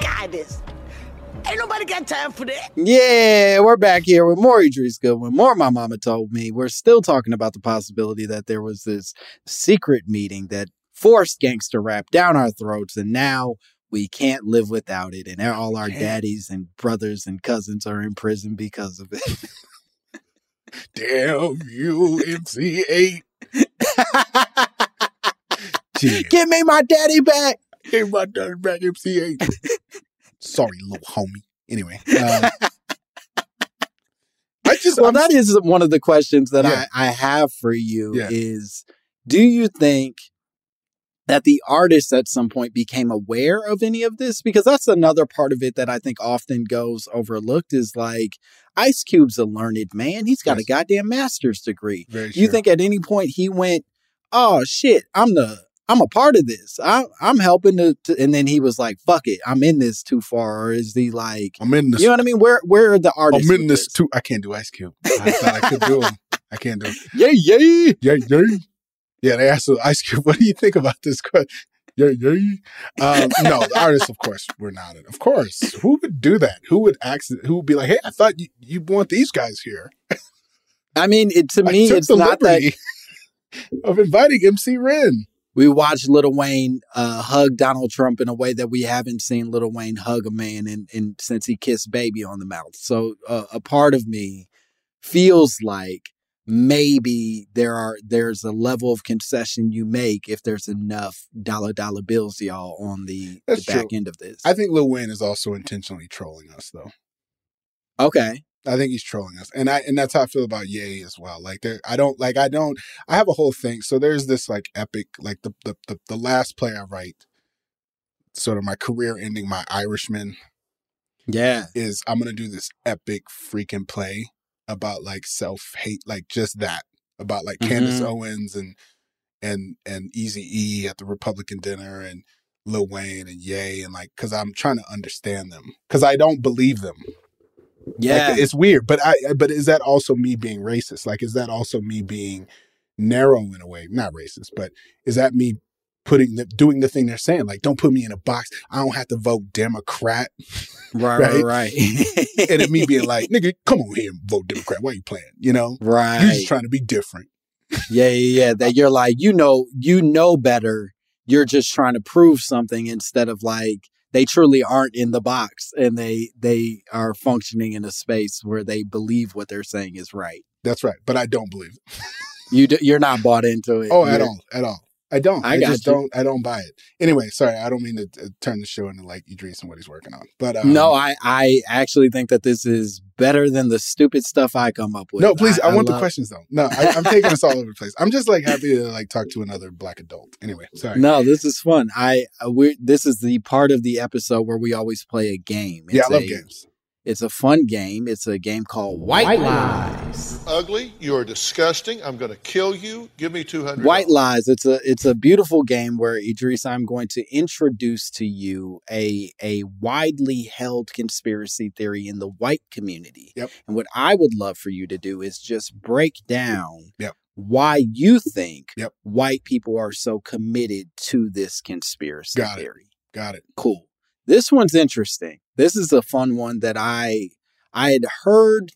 I got bronchitis. Ain't nobody got time for that. Yeah, we're back here with more Idris Goodwin. More my mama told me. We're still talking about the possibility that there was this secret meeting that forced gangster rap down our throats, and now we can't live without it. And all our daddies and brothers and cousins are in prison because of it. Damn you, MC8. Give me my daddy back. My daddy back, MC8. Sorry, little homie. Anyway, uh, I just well, I'm- that is one of the questions that Yeah. I, I have for you Yeah. is do you think that the artist at some point became aware of any of this? Because that's another part of it that I think often goes overlooked is like Ice Cube's a learned man. He's got a goddamn master's degree. Very you true. think at any point he went, Oh shit, I'm the I'm a part of this. I, I'm helping to, to, and then he was like, "Fuck it, I'm in this too far." Or is he like, I'm in this. you know what I mean? Where where are the artists? I'm in with this too. I can't do Ice Cube. I thought I could do him. I can't do. It. Yeah, yeah. Yeah, yeah. Yeah, they asked Ice Cube, "What do you think about this question?" Yeah, yeah. Um, no, the artists, of course, were not. Of course, who would do that? Who would ask? Who would be like, "Hey, I thought you, you want these guys here." I mean, it, to me, it's not that of inviting MC Ren. We watched Lil Wayne uh, hug Donald Trump in a way that we haven't seen Lil Wayne hug a man in, in since he kissed baby on the mouth. So uh, a part of me feels like maybe there are there's a level of concession you make if there's enough dollar dollar bills y'all on the, the back true. end of this. I think Lil Wayne is also intentionally trolling us, though. okay. I think he's trolling us, and I and that's how I feel about Ye as well. Like there, I don't like I don't. I have a whole thing. So there's this like epic, like the the the, the last play I write, sort of my career ending, my Irishman Yeah. is I'm gonna do this epic freaking play about like self hate, like just that about like Candace Mhm. Owens and and and Easy E at the Republican dinner and Lil Wayne and Ye and like because I'm trying to understand them because I don't believe them. Yeah. Like, it's weird, but I but is that also me being racist? Like is that also me being narrow in a way? Not racist, but is that me putting the doing the thing they're saying? Like don't put me in a box. I don't have to vote Democrat. right, right? right, and it me being like, nigga, come on here and vote Democrat. Why you playing? You know? right. You're just trying to be different. Yeah, yeah, yeah. That you're like, you know, you know better. You're just trying to prove something instead of like they truly aren't in the box and they they are functioning in a space where they believe what they're saying is right. That's right, but I don't believe it. You do, you're not bought into it. Oh, at all, at all. I don't. I I, just you. don't. I don't buy it. Anyway, sorry. I don't mean to uh, turn the show into like Idris and what he's working on. But um, no, I I actually think that this is better than the stupid stuff I come up with. no, please. I, want the love- questions though. No, I, I'm taking us all over the place. I'm just like happy to like talk to another black adult. Anyway, sorry. No, this is fun. I uh, we this is the part of the episode where we always play a game. yeah, I love a- games. It's a fun game. It's a game called White, Lies. Ugly, you're disgusting. I'm going to kill you. Give me 200. White Lies. It's a it's a beautiful game where Idris, I'm going to introduce to you a a widely held conspiracy theory in the white community. Yep. And what I would love for you to do is just break down Yep. why you think Yep. white people are so committed to this conspiracy Got it. theory. Got it. Cool. This one's interesting. This is a fun one that I I had heard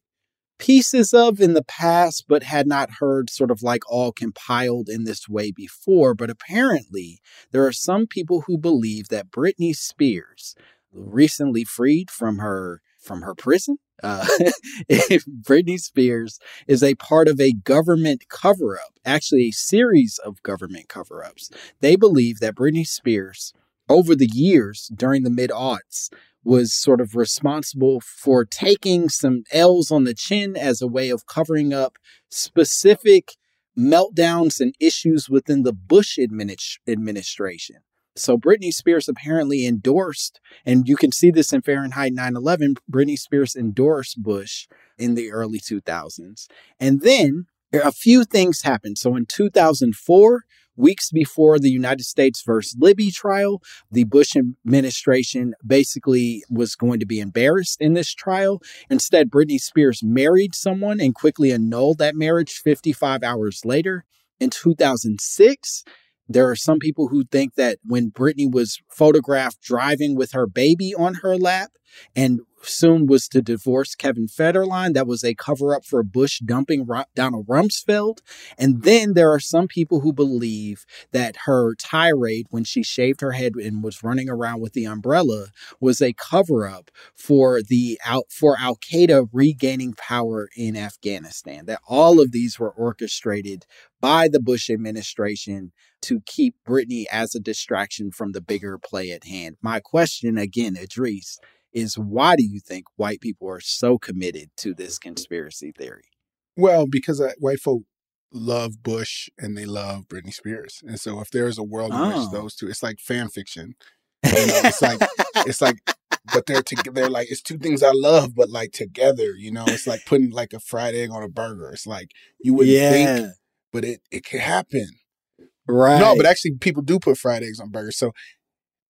pieces of in the past, but had not heard sort of like all compiled in this way before. But apparently, there are some people who believe that Britney Spears, recently freed from her from her prison, uh, Britney Spears is a part of a government cover up, actually, a series of government cover ups. They believe that Britney Spears, over the years during the mid aughts, was sort of responsible for taking some L's on the chin as a way of covering up specific meltdowns and issues within the Bush adminis- administration. So Britney Spears apparently endorsed, and you can see this in Fahrenheit 9/11. Britney Spears endorsed Bush in the early 2000s, and then a few things happened. So in 2004, weeks before the United States versus Libby trial, the Bush administration basically was going to be embarrassed in this trial. Instead, Britney Spears married someone and quickly annulled that marriage 55 hours later. In 2006, there are some people who think that when Britney was photographed driving with her baby on her lap and soon was to divorce Kevin Federline, that was a cover up for Bush dumping Ru- Donald Rumsfeld. And then there are some people who believe that her tirade when she shaved her head and was running around with the umbrella was a cover up for the out for Al Qaeda regaining power in Afghanistan. That all of these were orchestrated by the Bush administration to keep Britney as a distraction from the bigger play at hand. My question again, Idris, is why do you think white people are so committed to this conspiracy theory? Well, because uh, white folk love Bush and they love Britney Spears, and so if there's a world in Oh. which those two, it's like fan fiction. You know, it's like it's like, but they're together. They're like it's two things I love, but like together. You know, it's like putting like a fried egg on a burger. It's like you wouldn't think, but it it could happen. right. No, but actually, people do put fried eggs on burgers. So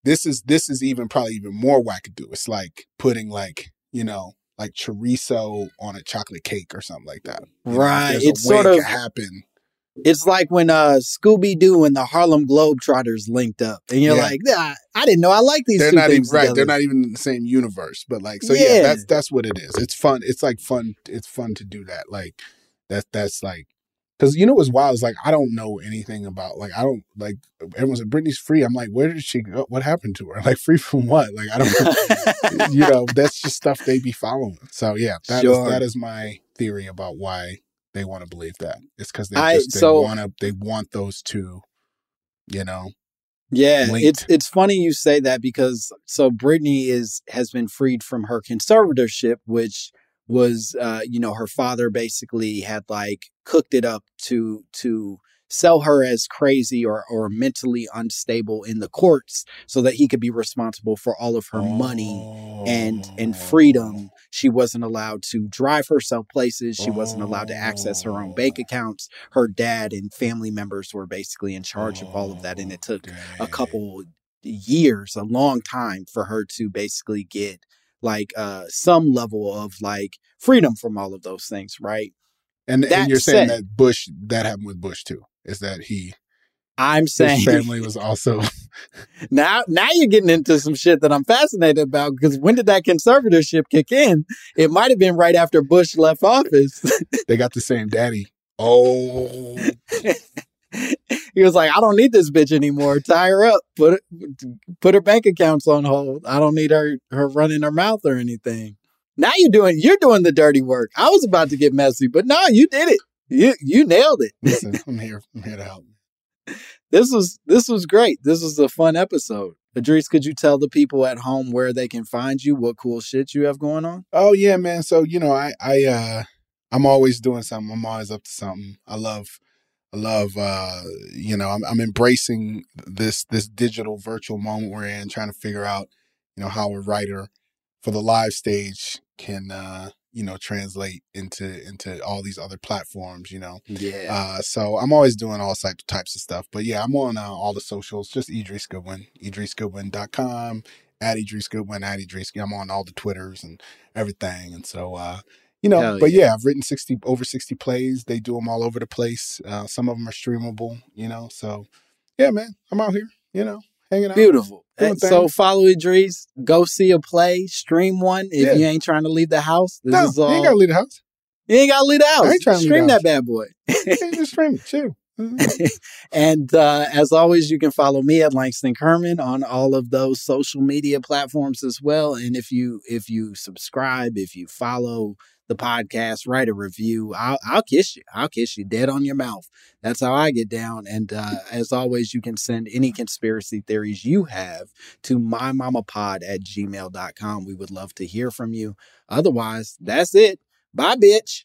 this is this is even probably even more wackadoo. It's like putting like you know like chorizo on a chocolate cake or something like that. You Right. It's sort of- happen. It's like when uh Scooby Doo and the Harlem Globetrotters linked up, and you're Yeah. like, nah, I didn't know I like these They're not even right. together. They're not even in the same universe. But like, so yeah. Yeah. that's that's what it is. It's fun. It's like fun. It's fun to do that. Like that. That's like. Cause you know what's wild is like I don't know anything about like I don't like everyone's like Britney's free. I'm like, where did she go? What happened to her? Like free from what? Like I don't you know, that's just stuff they be following. So yeah, that is Sure. that is my theory about why they want to believe that. It's because they I- just they so- wanna they want those two, you know. Yeah, linked. it's it's funny you say that because so Britney is has been freed from her conservatorship, which was uh, you know, her father basically had like cooked it up to to sell her as crazy or or mentally unstable in the courts so that he could be responsible for all of her money and and freedom. She wasn't allowed to drive herself places. She wasn't allowed to access her own bank accounts. Her dad and family members were basically in charge of all of that, and it took a couple years, a long time for her to basically get like uh some level of like freedom from all of those things, right? And, and you're saying said- that Bush that happened with Bush too. Is that he I'm his saying family was also now now you're getting into some shit that I'm fascinated about because when did that conservatorship kick in? It might have been right after Bush left office. they got the same daddy. Oh he was like, I don't need this bitch anymore. Tie her up. Put put her bank accounts on hold. I don't need her her running her mouth or anything. Now you're doing you're doing the dirty work. I was about to get messy, but no, you did it. You you nailed it. Listen, I'm here. I'm here to help. This was this was great. This was a fun episode. Idris, could you tell the people at home where they can find you? What cool shit you have going on? Oh yeah, man. So you know, I I uh I'm always doing something. I'm always up to something. I love I love uh you know, I'm I'm embracing this this digital virtual moment we're in, trying to figure out, you know, how a writer for the live stage can uh you know translate into into all these other platforms you know Yeah. uh so i'm always doing all types types of stuff but yeah i'm on uh, all the socials just idris goodwin idrisgoodwin.com at idris goodwin at idris i'm on all the twitters and everything and so uh you know Hell but yeah. yeah i've written 60 over 60 plays they do them all over the place uh some of them are streamable you know so yeah man i'm out here you know hanging out Beautiful. so things. follow Idris, go see a play, stream one if Yeah. you ain't trying to leave the house. This no is all you ain't gotta leave the house you ain't gotta leave the house. I ain't trying to leave stream that bad boy. just stream it chill and uh, as always, you can follow me at Langston Kerman on all of those social media platforms as well. And if you if you subscribe, if you follow the podcast, write a review, I'll, I'll kiss you. I'll kiss you dead on your mouth. That's how I get down. And uh, as always, you can send any conspiracy theories you have to mymamapod at gmail.com. We would love to hear from you. Otherwise, that's it. Bye, bitch.